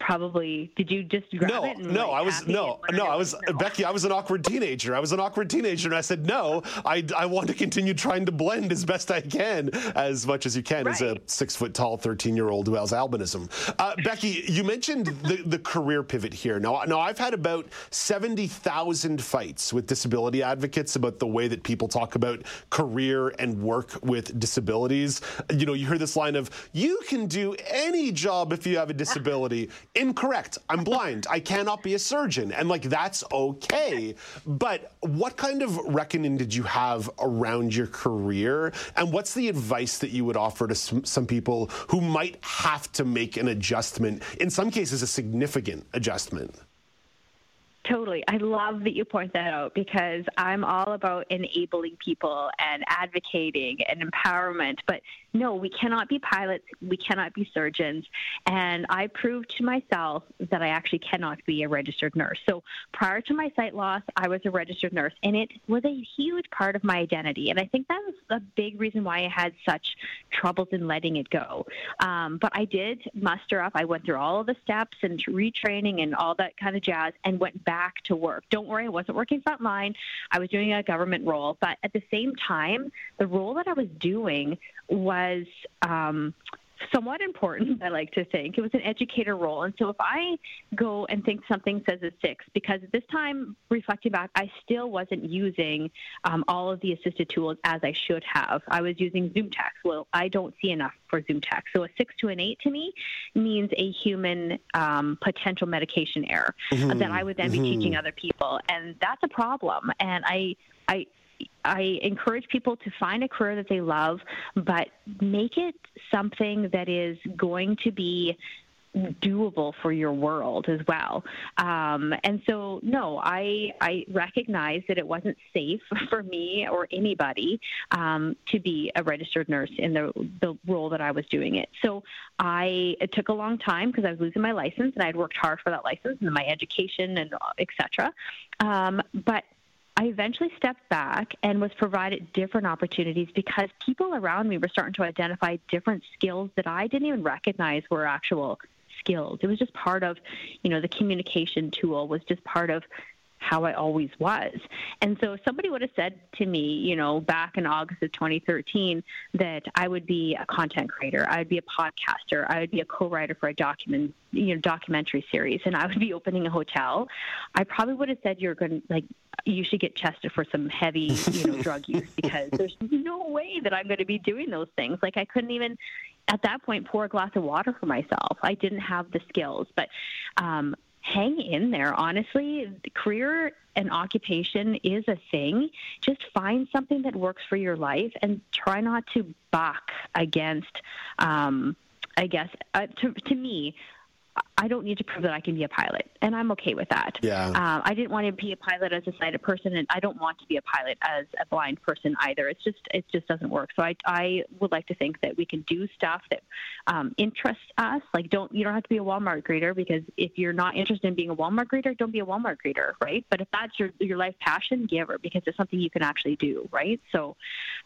probably did you just grab no, it? And, no, like, I was no, no, I was Becki. I was an awkward teenager. I was an awkward teenager, and I said no. I, I want to continue trying to blend as best I can, as much as you can, as a six foot tall thirteen year old who has albinism. Uh, Becki, you mentioned the the career pivot here. Now, now I've had about seventy thousand fights with disability advocates about the way that people talk about career and work with disabilities. You know, you hear this line of "You can do any job if you have a disability." Incorrect. I'm blind. I cannot be a surgeon. And like that's okay. But what kind of reckoning did you have around your career? And what's the advice that you would offer to some, some people who might have to make an adjustment, in some cases, a significant adjustment? Totally. I love that you point that out because I'm all about enabling people and advocating and empowerment. But no, we cannot be pilots. We cannot be surgeons. And I proved to myself that I actually cannot be a registered nurse. So prior to my sight loss, I was a registered nurse, and it was a huge part of my identity. And I think that was a big reason why I had such troubles in letting it go. Um, but I did muster up. I went through all of the steps and retraining and all that kind of jazz and went back to work. Don't worry, I wasn't working frontline. I was doing a government role. But at the same time, the role that I was doing was um, somewhat important, I like to think. It was an educator role. And so if I go and think something says a six, because at this time, reflecting back, I still wasn't using um, all of the assisted tools as I should have. I was using ZoomText. Well, I don't see enough for ZoomText. So a six to an eight to me means a human um, potential medication error mm-hmm. that I would then be mm-hmm. teaching other people. And that's a problem. And I, I, I encourage people to find a career that they love, but make it something that is going to be doable for your world as well. Um, and so, no, I I recognize that it wasn't safe for me or anybody um, to be a registered nurse in the the role that I was doing it. So I it took a long time because I was losing my license and I'd worked hard for that license and my education and etc. Um, but I eventually stepped back and was provided different opportunities because people around me were starting to identify different skills that I didn't even recognize were actual skills. It was just part of, you know, the communication tool was just part of how I always was. And so if somebody would have said to me, you know, back in August of 2013 that I would be a content creator, I would be a podcaster, I would be a co-writer for a document, you know, documentary series, and I would be opening a hotel. I probably would have said you're going to like you should get tested for some heavy, you know, drug use because there's no way that I'm going to be doing those things. Like I couldn't even at that point pour a glass of water for myself. I didn't have the skills, but um, hang in there. Honestly, career and occupation is a thing. Just find something that works for your life and try not to buck against. Um, I guess uh, to to me, I don't need to prove that I can be a pilot, and I'm okay with that. Yeah. Um, I didn't want to be a pilot as a sighted person, and I don't want to be a pilot as a blind person either. It's just it just doesn't work. So I I would like to think that we can do stuff that um, interests us. Like don't you don't have to be a Walmart greeter because if you're not interested in being a Walmart greeter, don't be a Walmart greeter, right? But if that's your your life passion, give her because it's something you can actually do, right? So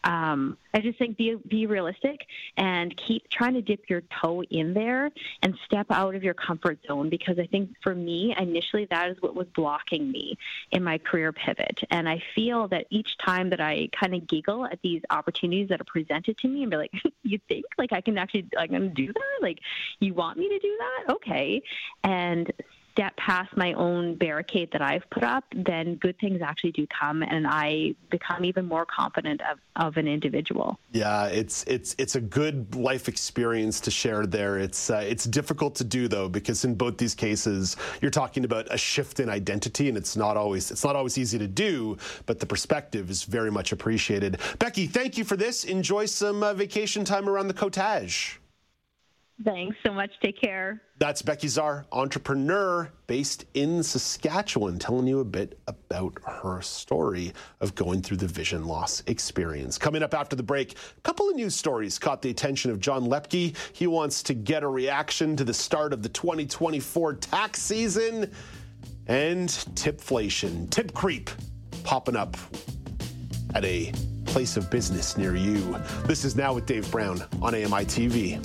um, I just think be be realistic and keep trying to dip your toe in there and step out of your comfort zone because I think for me, initially, that is what was blocking me in my career pivot. And I feel that each time that I kind of giggle at these opportunities that are presented to me and be like, you think like I can actually, I'm going to do that? Like, you want me to do that? Okay. And step past my own barricade that I've put up, then good things actually do come, and I become even more confident of, of an individual. Yeah, it's it's it's a good life experience to share there. It's uh, it's difficult to do though because in both these cases you're talking about a shift in identity, and it's not always it's not always easy to do, but the perspective is very much appreciated. Becki, thank you for this. Enjoy some uh, vacation time around the cottage. Thanks so much. Take care. That's Becki Zerr, entrepreneur based in Saskatchewan, telling you a bit about her story of going through the vision loss experience. Coming up after the break, a couple of news stories caught the attention of John Loeppky. He wants to get a reaction to the start of the 2024 tax season and tipflation, tip creep popping up at a place of business near you. This is Now with Dave Brown on AMI TV.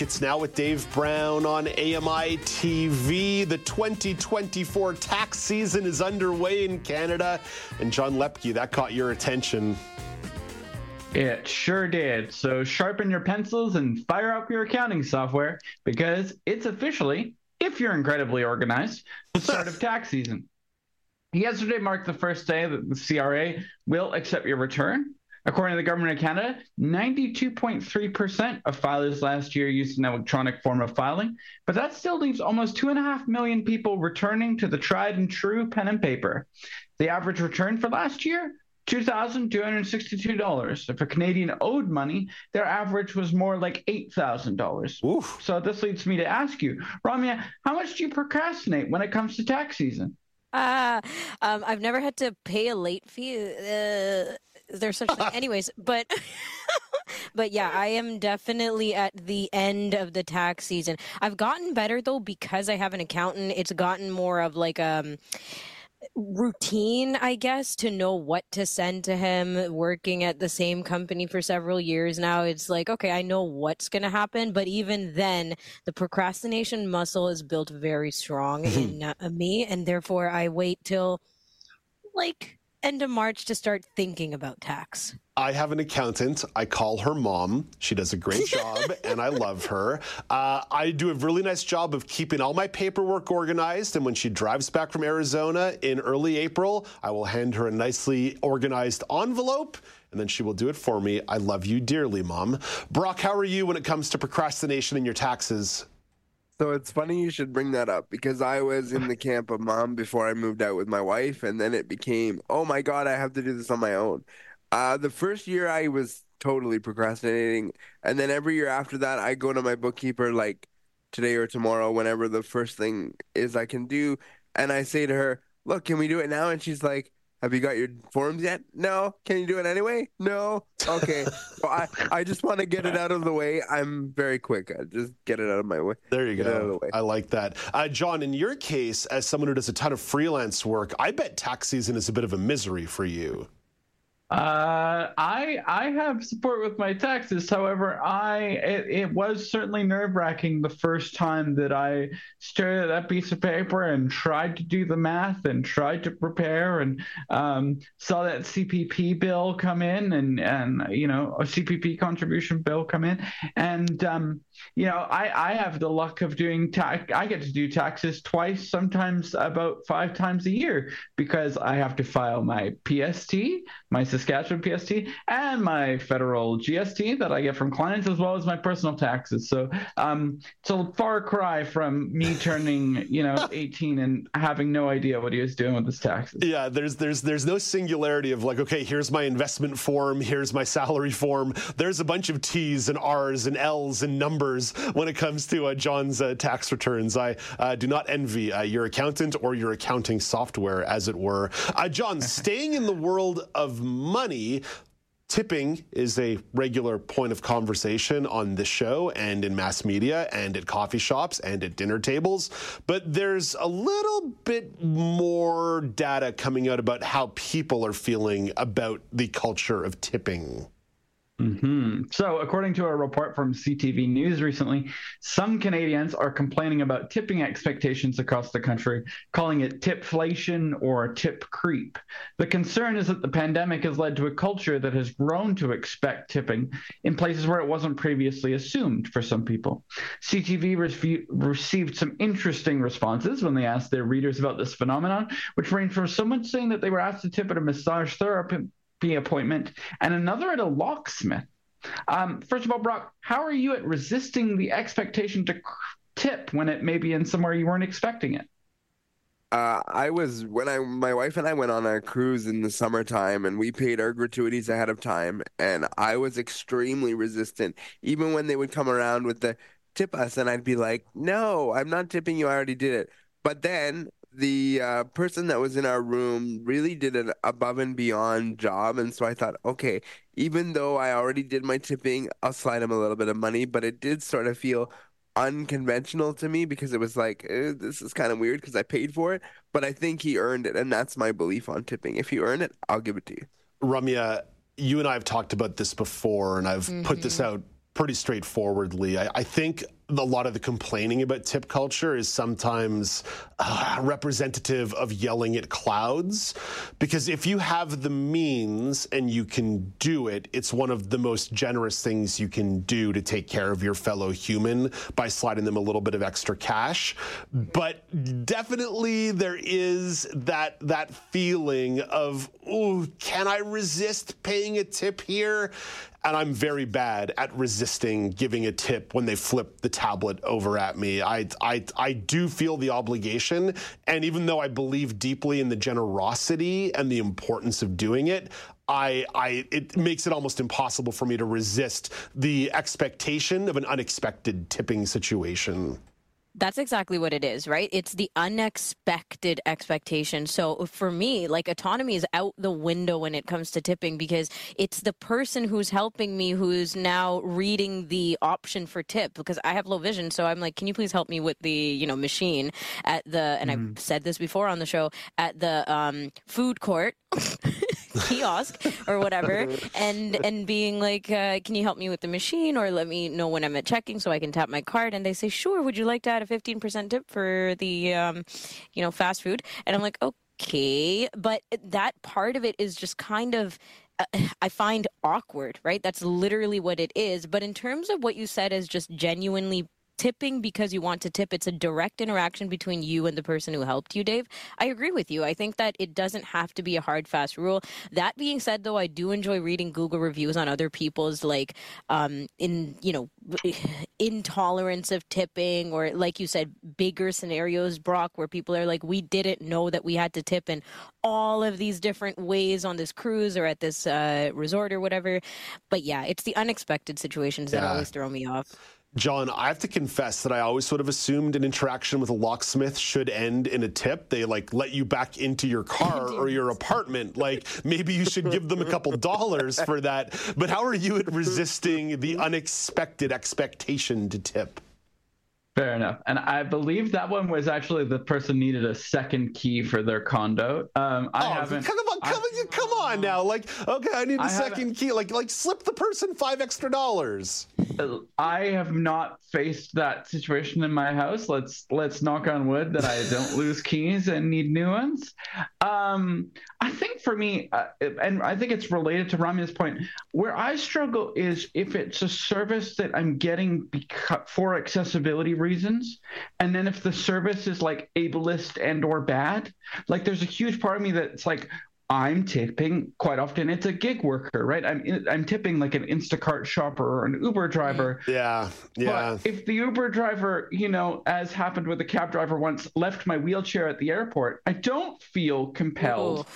It's now with Dave Brown on AMI TV. The 2024 tax season is underway in Canada. And John Loeppky, that caught your attention. It sure did. So sharpen your pencils and fire up your accounting software because it's officially, if you're incredibly organized, the start of tax season. Yesterday marked the first day that the CRA will accept your return According to the Government of Canada, 92.3% of filers last year used an electronic form of filing, but that still leaves almost 2.5 million people returning to the tried and true pen and paper. The average return for last year? $2,262. If a Canadian owed money, their average was more like $8,000. So this leads me to ask you, Ramya, how much do you procrastinate when it comes to tax season? Uh, um, I've never had to pay a late fee. Uh, there's such thing. Anyways, but But yeah, I am definitely at the end of the tax season. I've gotten better though because I have an accountant. It's gotten more of like um routine, I guess, to know what to send to him. Working at the same company for several years now, it's like, okay, I know what's going to happen. But even then, the procrastination muscle is built very strong in uh, me. And therefore, I wait till like end of March to start thinking about tax. I have an accountant. I call her mom. She does a great job, and I love her. Uh, I do a really nice job of keeping all my paperwork organized. And when she drives back from Arizona in early April, I will hand her a nicely organized envelope. And then she will do it for me. I love you dearly, Mom. Brock, how are you when it comes to procrastination in your taxes? So it's funny you should bring that up because I was in the camp of mom before I moved out with my wife, and then it became, oh my God, I have to do this on my own. Uh, the first year I was totally procrastinating, and then every year after that, I go to my bookkeeper like today or tomorrow, whenever the first thing is I can do, and I say to her, "Look, can we do it now?" And she's like, have you got your forms yet? No. Can you do it anyway? No. Okay. well, I, I just want to get it out of the way. I'm very quick. I just get it out of my way. There you get go. I like that. Uh, John, in your case, as someone who does a ton of freelance work, I bet tax season is a bit of a misery for you. Uh, I I have support with my taxes. However, I it, it was certainly nerve wracking the first time that I stared at that piece of paper and tried to do the math and tried to prepare and um, saw that CPP bill come in and and you know a CPP contribution bill come in and um, you know I I have the luck of doing tax. I get to do taxes twice, sometimes about five times a year because I have to file my PST, my Saskatchewan PST and my federal GST that I get from clients, as well as my personal taxes. So um, it's a far cry from me turning, you know, 18 and having no idea what he was doing with his taxes. Yeah, there's there's there's no singularity of like, okay, here's my investment form, here's my salary form. There's a bunch of T's and R's and L's and numbers when it comes to uh, John's uh, tax returns. I uh, do not envy uh, your accountant or your accounting software, as it were. Uh, John, staying in the world of money, tipping is a regular point of conversation on this show and in mass media and at coffee shops and at dinner tables. But there's a little bit more data coming out about how people are feeling about the culture of tipping. Mm-hmm. So, according to a report from CTV News recently, some Canadians are complaining about tipping expectations across the country, calling it tipflation or tip creep. The concern is that the pandemic has led to a culture that has grown to expect tipping in places where it wasn't previously assumed for some people. CTV re- received some interesting responses when they asked their readers about this phenomenon, which ranged from someone saying that they were asked to tip at a massage therapy appointment and another at a locksmith. Um, first of all, Brock, how are you at resisting the expectation to tip when it may be in somewhere you weren't expecting it? Uh, I was when I my wife and I went on a cruise in the summertime, and we paid our gratuities ahead of time, and I was extremely resistant, even when they would come around with the tip us, and I'd be like, "No, I'm not tipping you. I already did it." But then the uh, person that was in our room really did an above and beyond job. And so I thought, okay, even though I already did my tipping, I'll slide him a little bit of money. But it did sort of feel unconventional to me because it was like, eh, this is kind of weird because I paid for it. But I think he earned it. And that's my belief on tipping. If you earn it, I'll give it to you. Ramya, you and I have talked about this before, and I've mm-hmm. put this mm-hmm. out pretty straightforwardly. I, I think a lot of the complaining about tip culture is sometimes uh, representative of yelling at clouds. Because if you have the means and you can do it, it's one of the most generous things you can do to take care of your fellow human by sliding them a little bit of extra cash. But definitely there is that that feeling of, oh, can I resist paying a tip here? And I'm very bad at resisting giving a tip when they flip the tablet over at me. I, I, I do feel the obligation. And even though I believe deeply in the generosity and the importance of doing it, I, I, it makes it almost impossible for me to resist the expectation of an unexpected tipping situation. That's exactly what it is, right? It's the unexpected expectation. So for me, like autonomy is out the window when it comes to tipping because it's the person who's helping me who's now reading the option for tip because I have low vision. So I'm like, can you please help me with the, you know, machine at the, and mm. I've said this before on the show, at the um, food court. kiosk or whatever and and being like uh, can you help me with the machine or let me know when i'm at checking so i can tap my card and they say sure would you like to add a 15% tip for the um, you know fast food and i'm like okay but that part of it is just kind of uh, I find awkward, right? That's literally what it is. But in terms of what you said as just genuinely tipping because you want to tip. It's a direct interaction between you and the person who helped you dave. I agree with you. I think that it doesn't have to be a hard fast rule. That being said though i do enjoy reading google reviews on other people's like um in you know intolerance of tipping or like you said bigger scenarios brock where people are like we didn't know that we had to tip in all of these different ways on this cruise or at this uh, resort or whatever. But yeah it's the unexpected situations that always throw me off John, I have to confess that I always sort of assumed an interaction with a locksmith should end in a tip. They like let you back into your car or your apartment. Like maybe you should give them a couple dollars for that. But how are you at resisting the unexpected expectation to tip? Fair enough. And I believe that one was actually the person needed a second key for their condo. Um, I oh, haven't. Come on, come, I, come on now. Like, okay, I need a I second key. Like, like slip the person five extra dollars. I have not faced that situation in my house. Let's let's knock on wood that I don't lose keys and need new ones. Um, I think for me, uh, and I think it's related to Ramya's point. Where I struggle is if it's a service that I'm getting beca- for accessibility reasons and then if the service is like ableist and or bad like there's a huge part of me that's like I'm tipping quite often. It's a gig worker, right? I'm I'm tipping like an Instacart shopper or an Uber driver. Yeah, yeah. But if the Uber driver, you know, as happened with the cab driver once, left my wheelchair at the airport, I don't feel compelled. Ooh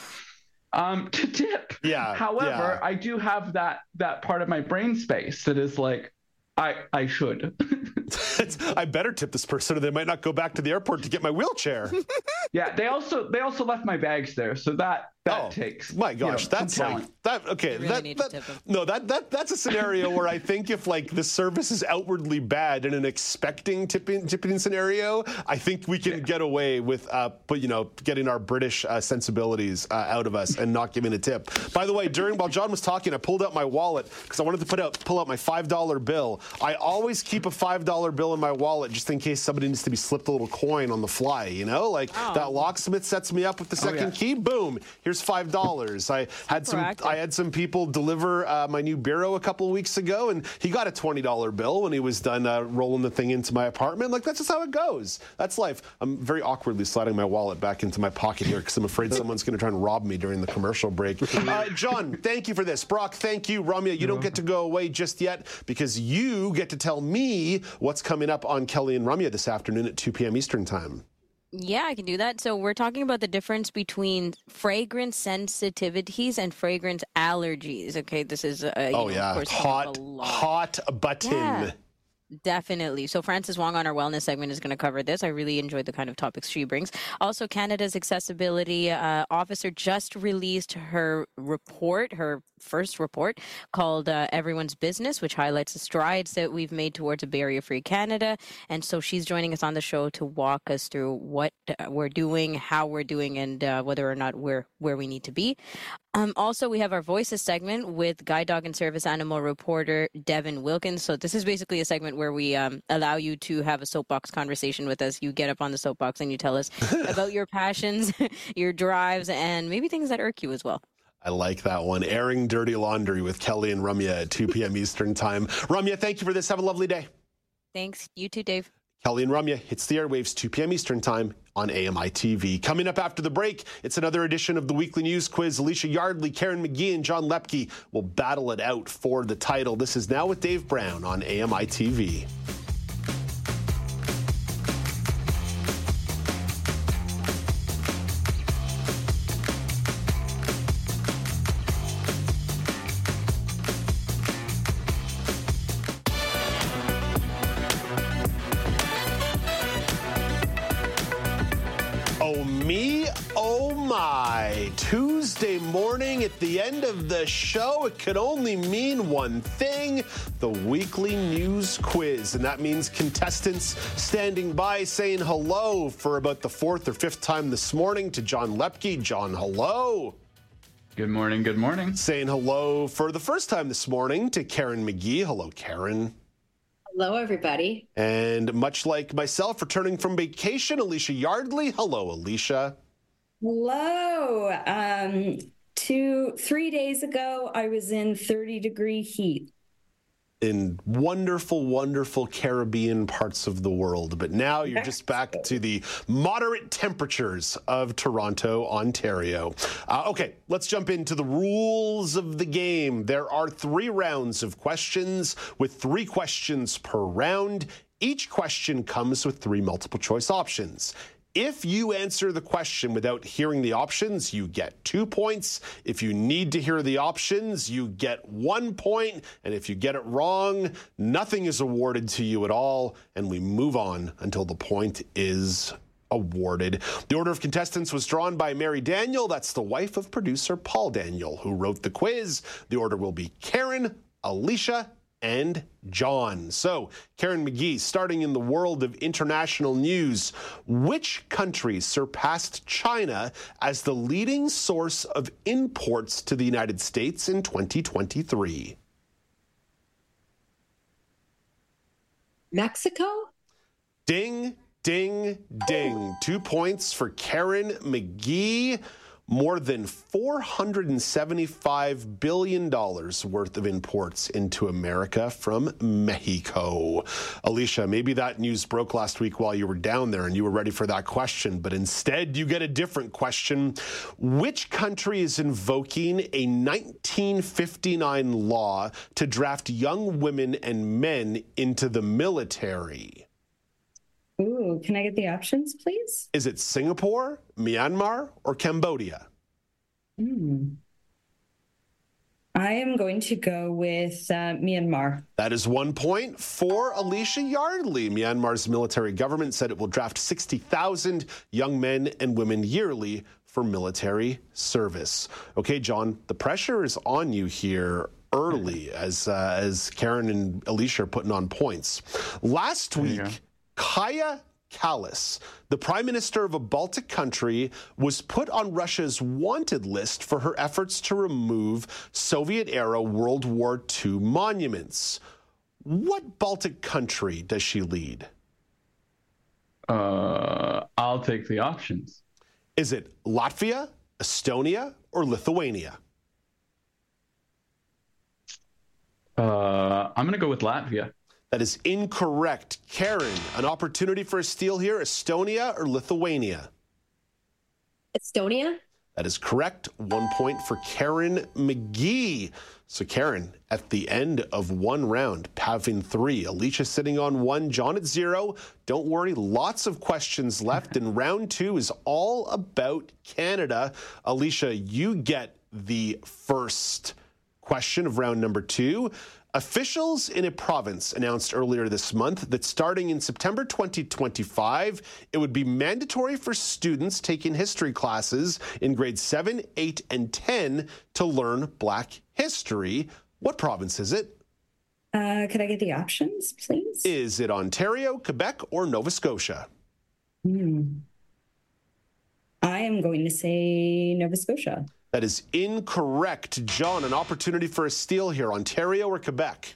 um, to tip. Yeah. However, yeah. I do have that that part of my brain space that is like, I I should. I better tip this person, or they might not go back to the airport to get my wheelchair. yeah, they also they also left my bags there, so that that oh, takes. My gosh, you know, that's like that. Okay, really that, that no, that that that's a scenario where I think if like the service is outwardly bad in an expecting tipping tipping scenario, I think we can yeah. get away with, uh, but you know, getting our British uh, sensibilities uh, out of us and not giving a tip. By the way, during while John was talking, I pulled out my wallet because I wanted to put out pull out my five dollar bill. I always keep a five dollar bill in my wallet just in case somebody needs to be slipped a little coin on the fly. You know, like oh. that locksmith sets me up with the second oh, yeah. key. Boom, here's five dollars. I had some I had some people deliver uh, my new bureau a couple of weeks ago, and he got a twenty dollar bill when he was done uh, rolling the thing into my apartment. Like that's just how it goes. That's life. I'm very awkwardly sliding my wallet back into my pocket here because I'm afraid someone's going to try and rob me during the commercial break. Uh, John, thank you for this. Brock, thank you. Ramya, you don't get to go away just yet because you get to tell me what's coming up on Kelly and Ramya this afternoon at 2 p.m. Eastern Time. Yeah, I can do that. So we're talking about the difference between fragrance sensitivities and fragrance allergies. Okay, this is uh, oh know, yeah, hot hot button. Yeah. Definitely. So Frances Wong on our wellness segment is going to cover this. I really enjoyed the kind of topics she brings. Also, Canada's accessibility uh, officer just released her report, her first report called uh, Everyone's Business, which highlights the strides that we've made towards a barrier-free Canada. And so she's joining us on the show to walk us through what uh, we're doing, how we're doing, and uh, whether or not we're where we need to be. Um, also, we have our voices segment with guide dog and service animal reporter Devin Wilkins. So this is basically a segment where we um, allow you to have a soapbox conversation with us. You get up on the soapbox and you tell us about your passions, your drives, and maybe things that irk you as well. I like that one. Airing dirty laundry with Kelly and Ramya at 2 p.m. Eastern Time. Ramya, thank you for this. Have a lovely day. Thanks. You too, Dave. Kelly and Ramya hits the airwaves 2 p.m. Eastern Time on AMI TV. Coming up after the break, it's another edition of the weekly news quiz. Elysia Yardley, Karen Magee, and John Loeppky will battle it out for the title. This is now with Dave Brown on AMI TV. Of the show, it could only mean one thing the weekly news quiz. And that means contestants standing by saying hello for about the fourth or fifth time this morning to John Loeppky. John, hello. Good morning. Good morning. Saying hello for the first time this morning to Karen Magee. Hello, Karen. Hello, everybody. And much like myself, returning from vacation, Elysia Yardley. Hello, Elysia. Hello. Um, two, three days ago, I was in 30 degree heat. In wonderful, wonderful Caribbean parts of the world. But now you're just back to the moderate temperatures of Toronto, Ontario. Uh, okay, let's jump into the rules of the game. There are three rounds of questions with three questions per round. Each question comes with three multiple choice options. If you answer the question without hearing the options, you get two points. If you need to hear the options, you get one point. And if you get it wrong, nothing is awarded to you at all. And we move on until the point is awarded. The order of contestants was drawn by Mary Daniel. That's the wife of producer Paul Daniel, who wrote the quiz. The order will be Karen, Elysia, and John. So, Karen Magee, starting in the world of international news, which country surpassed China as the leading source of imports to the United States in 2023? Mexico? Ding, ding, ding. Two points for Karen Magee more than $475 billion worth of imports into America from Mexico. Elysia, maybe that news broke last week while you were down there and you were ready for that question, but instead you get a different question. Which country is invoking a 1959 law to draft young women and men into the military? Ooh, can I get the options, please? Is it Singapore, Myanmar, or Cambodia? Hmm. I am going to go with uh, Myanmar. That is one point for Elysia Yardley. Myanmar's military government said it will draft 60,000 young men and women yearly for military service. Okay, John, the pressure is on you here early as uh, as Karen and Elysia are putting on points. Last week, Kaja Kallas, the prime minister of a Baltic country, was put on Russia's wanted list for her efforts to remove Soviet era World War II monuments. What Baltic country does she lead? Uh, I'll take the options. Is it Latvia, Estonia, or Lithuania? Uh, I'm going to go with Latvia. That is incorrect. Karen, an opportunity for a steal here Estonia or Lithuania? Estonia? That is correct. One point for Karen Magee. So, Karen, at the end of one round, having three, Elysia sitting on one, John at zero. Don't worry, lots of questions left. and round two is all about Canada. Elysia, you get the first question of round number two. Officials in a province announced earlier this month that starting in September 2025, it would be mandatory for students taking history classes in grades 7, 8, and 10 to learn Black history. What province is it? Uh, could I get the options, please? Is it Ontario, Quebec, or Nova Scotia? Hmm. I am going to say Nova Scotia. That is incorrect. John, an opportunity for a steal here. Ontario or Quebec?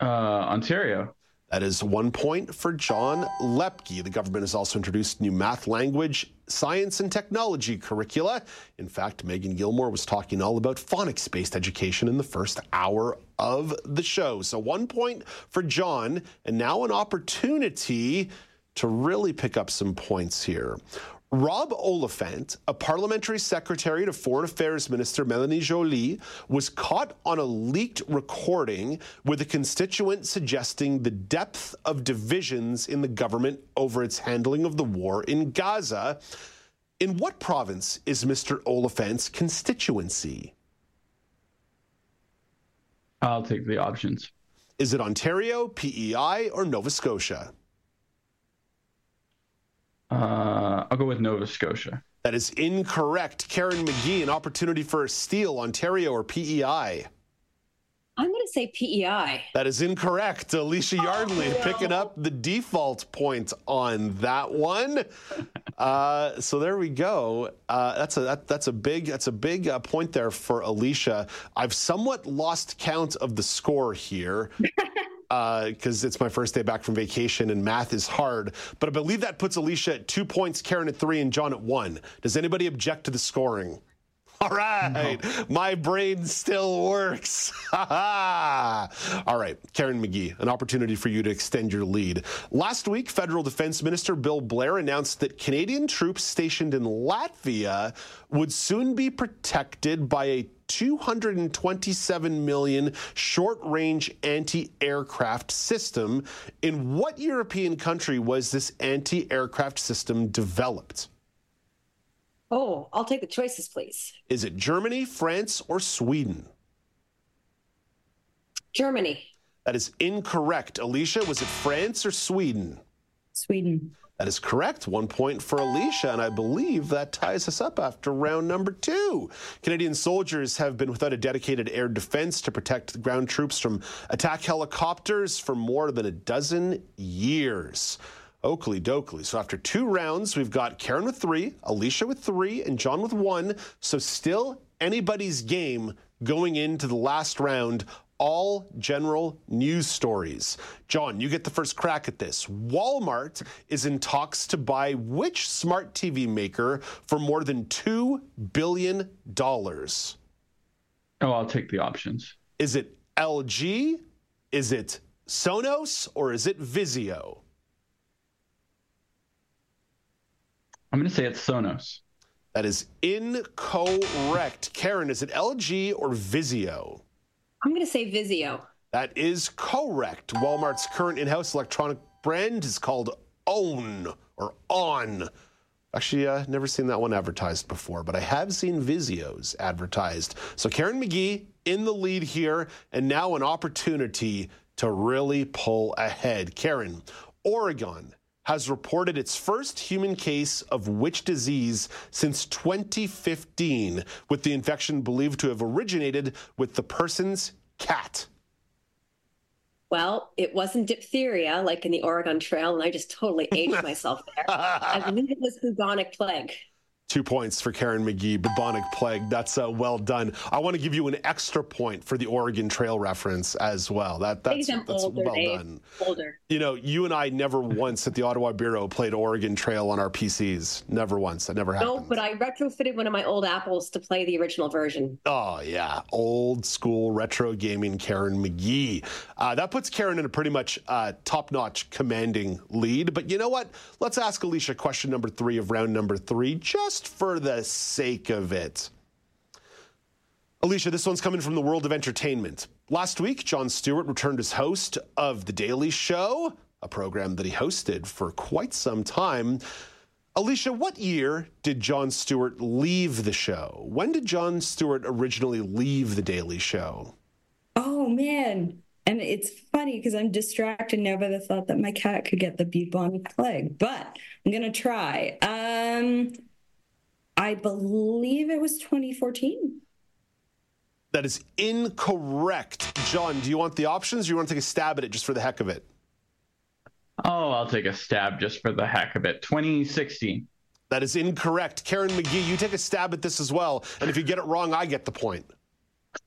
Uh, Ontario. That is one point for John Loeppky. The government has also introduced new math, language, science, and technology curricula. In fact, Meagan Gillmore was talking all about phonics based education in the first hour of the show. So, one point for John, and now an opportunity to really pick up some points here. Rob Oliphant, a parliamentary secretary to Foreign Affairs Minister Melanie Joly, was caught on a leaked recording with a constituent suggesting the depth of divisions in the government over its handling of the war in Gaza. In what province is Mr. Oliphant's constituency? I'll take the options. Is it Ontario, PEI, or Nova Scotia? Uh, I'll go with Nova Scotia. That is incorrect. Karen Magee, an opportunity for a steal, Ontario or PEI. I'm going to say PEI. That is incorrect. Elysia Yardley no. picking up the default point on that one. Uh, so there we go. Uh, that's a that, that's a big that's a big uh, point there for Elysia. I've somewhat lost count of the score here. Uh, because it's my first day back from vacation and math is hard. But I believe that puts Elysia at two points, Karen at three, and John at one. Does anybody object to the scoring? All right. No. My brain still works. All right. Karen Magee, an opportunity for you to extend your lead. Last week, Federal Defense Minister Bill Blair announced that Canadian troops stationed in Latvia would soon be protected by a 227 million short range anti aircraft system. In what European country was this anti aircraft system developed? Oh, I'll take the choices, please. Is it Germany, France, or Sweden? Germany. That is incorrect. Elysia, was it France or Sweden? Sweden. That is correct. One point for Elysia, and I believe that ties us up after round number two. Canadian soldiers have been without a dedicated air defense to protect ground troops from attack helicopters for more than a dozen years. Oakley Dokley. So after two rounds, we've got Karen with three, Elysia with three, and John with one. So still anybody's game going into the last round. All general news stories. John, you get the first crack at this. Walmart is in talks to buy which smart TV maker for more than $2 billion? Oh, I'll take the options. Is it LG? Is it Sonos? Or is it Vizio? I'm going to say it's Sonos. That is incorrect. Karen, is it LG or Vizio? I'm going to say Vizio. That is correct. Walmart's current in house electronic brand is called OWN or ON. Actually, uh, never seen that one advertised before, but I have seen Vizio's advertised. So Karen Magee in the lead here, and now an opportunity to really pull ahead. Karen, Oregon has reported its first human case of which disease since 2015, with the infection believed to have originated with the person's cat. Well, it wasn't diphtheria like in the Oregon Trail, and I just totally aged myself there. I believe it was bubonic plague. Two points for Karen Magee, bubonic plague. That's uh, well done. I want to give you an extra point for the Oregon Trail reference as well. That that's, that's older, well Dave. done. Older. You know, you and I never once at the Ottawa Bureau played Oregon Trail on our PCs. Never once. That never happened. No, but I retrofitted one of my old Apples to play the original version. Oh yeah, old school retro gaming. Karen Magee. Uh, that puts Karen in a pretty much uh, top-notch, commanding lead. But you know what? Let's ask Elysia question number three of round number three, just for the sake of it. Elysia, this one's coming from the world of entertainment. Last week, Jon Stewart returned as host of The Daily Show, a program that he hosted for quite some time. Elysia, what year did Jon Stewart leave the show? When did Jon Stewart originally leave The Daily Show? Oh, man. And it's funny because I'm distracted now by the thought that my cat could get the bubonic plague, but I'm going to try. Um, I believe it was 2014. That is incorrect. John, do you want the options or you want to take a stab at it just for the heck of it? Oh, I'll take a stab just for the heck of it. 2016. That is incorrect. Karen Magee, you take a stab at this as well. And if you get it wrong, I get the point.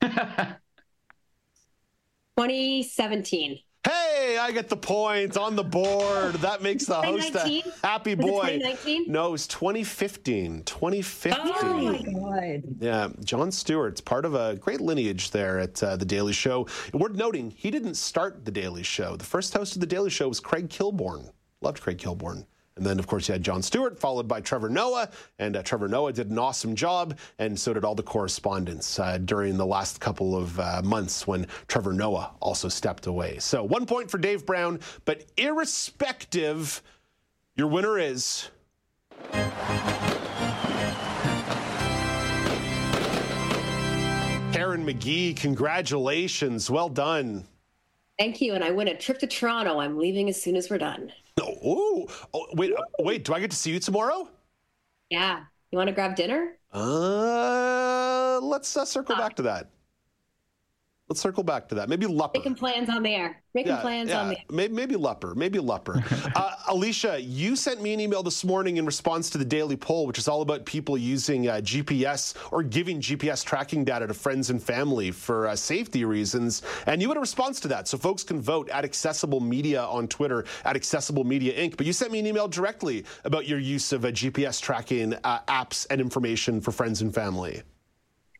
2017. Hey, I get the point on the board. That makes the host a happy boy. No, it was 2015. 2015. Oh my god. Yeah, Jon Stewart's part of a great lineage there at uh, the Daily Show. And worth noting, he didn't start the Daily Show. The first host of the Daily Show was Craig Kilborn. Loved Craig Kilborn. And then, of course, you had Jon Stewart, followed by Trevor Noah. And uh, Trevor Noah did an awesome job, and so did all the correspondents uh, during the last couple of uh, months when Trevor Noah also stepped away. So, one point for Dave Brown, but irrespective, your winner is. Karen Magee, congratulations. Well done. Thank you. And I win a trip to Toronto. I'm leaving as soon as we're done. Oh, oh wait, uh, wait. Do I get to see you tomorrow? Yeah. You want to grab dinner? Uh, let's uh, circle back to that. Let's circle back to that. Maybe Lupper. Making plans on the air. Making Yeah, plans yeah. on the Maybe, maybe Lupper. Maybe Lupper. uh, Elysia, you sent me an email this morning in response to the daily poll, which is all about people using uh, GPS or giving GPS tracking data to friends and family for uh, safety reasons. And you had a response to that. So folks can vote at Accessible Media on Twitter, at Accessible Media Inc. But you sent me an email directly about your use of uh, GPS tracking uh, apps and information for friends and family.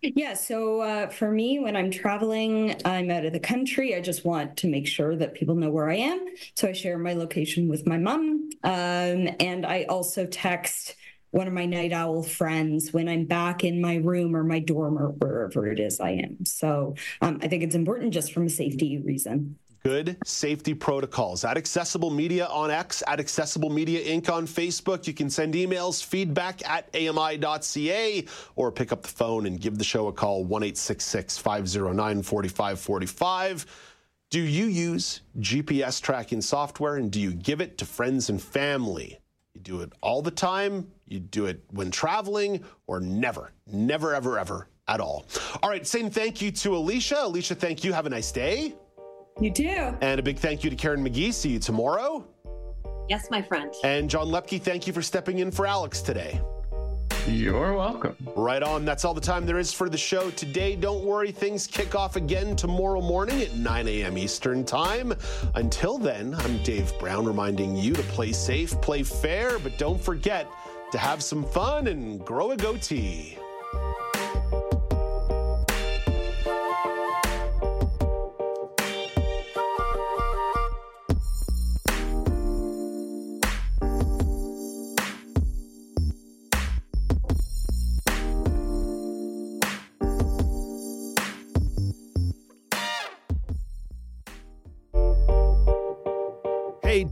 Yeah, so uh, for me, when I'm traveling, I'm out of the country. I just want to make sure that people know where I am. So I share my location with my mom. Um, and I also text one of my night owl friends when I'm back in my room or my dorm or wherever it is I am. So um, I think it's important just from a safety reason. Good safety protocols at Accessible Media on X, at Accessible Media Inc. on Facebook. You can send emails, feedback at AMI.ca, or pick up the phone and give the show a call 1 509 4545. Do you use GPS tracking software and do you give it to friends and family? You do it all the time, you do it when traveling, or never, never, ever, ever at all. All right, saying thank you to Elysia. Elysia, thank you. Have a nice day. You too. And a big thank you to Karen Magee. See you tomorrow. Yes, my friend. And John Loeppky, thank you for stepping in for Alex today. You're welcome. Right on. That's all the time there is for the show today. Don't worry, things kick off again tomorrow morning at 9 a.m. Eastern Time. Until then, I'm Dave Brown reminding you to play safe, play fair, but don't forget to have some fun and grow a goatee.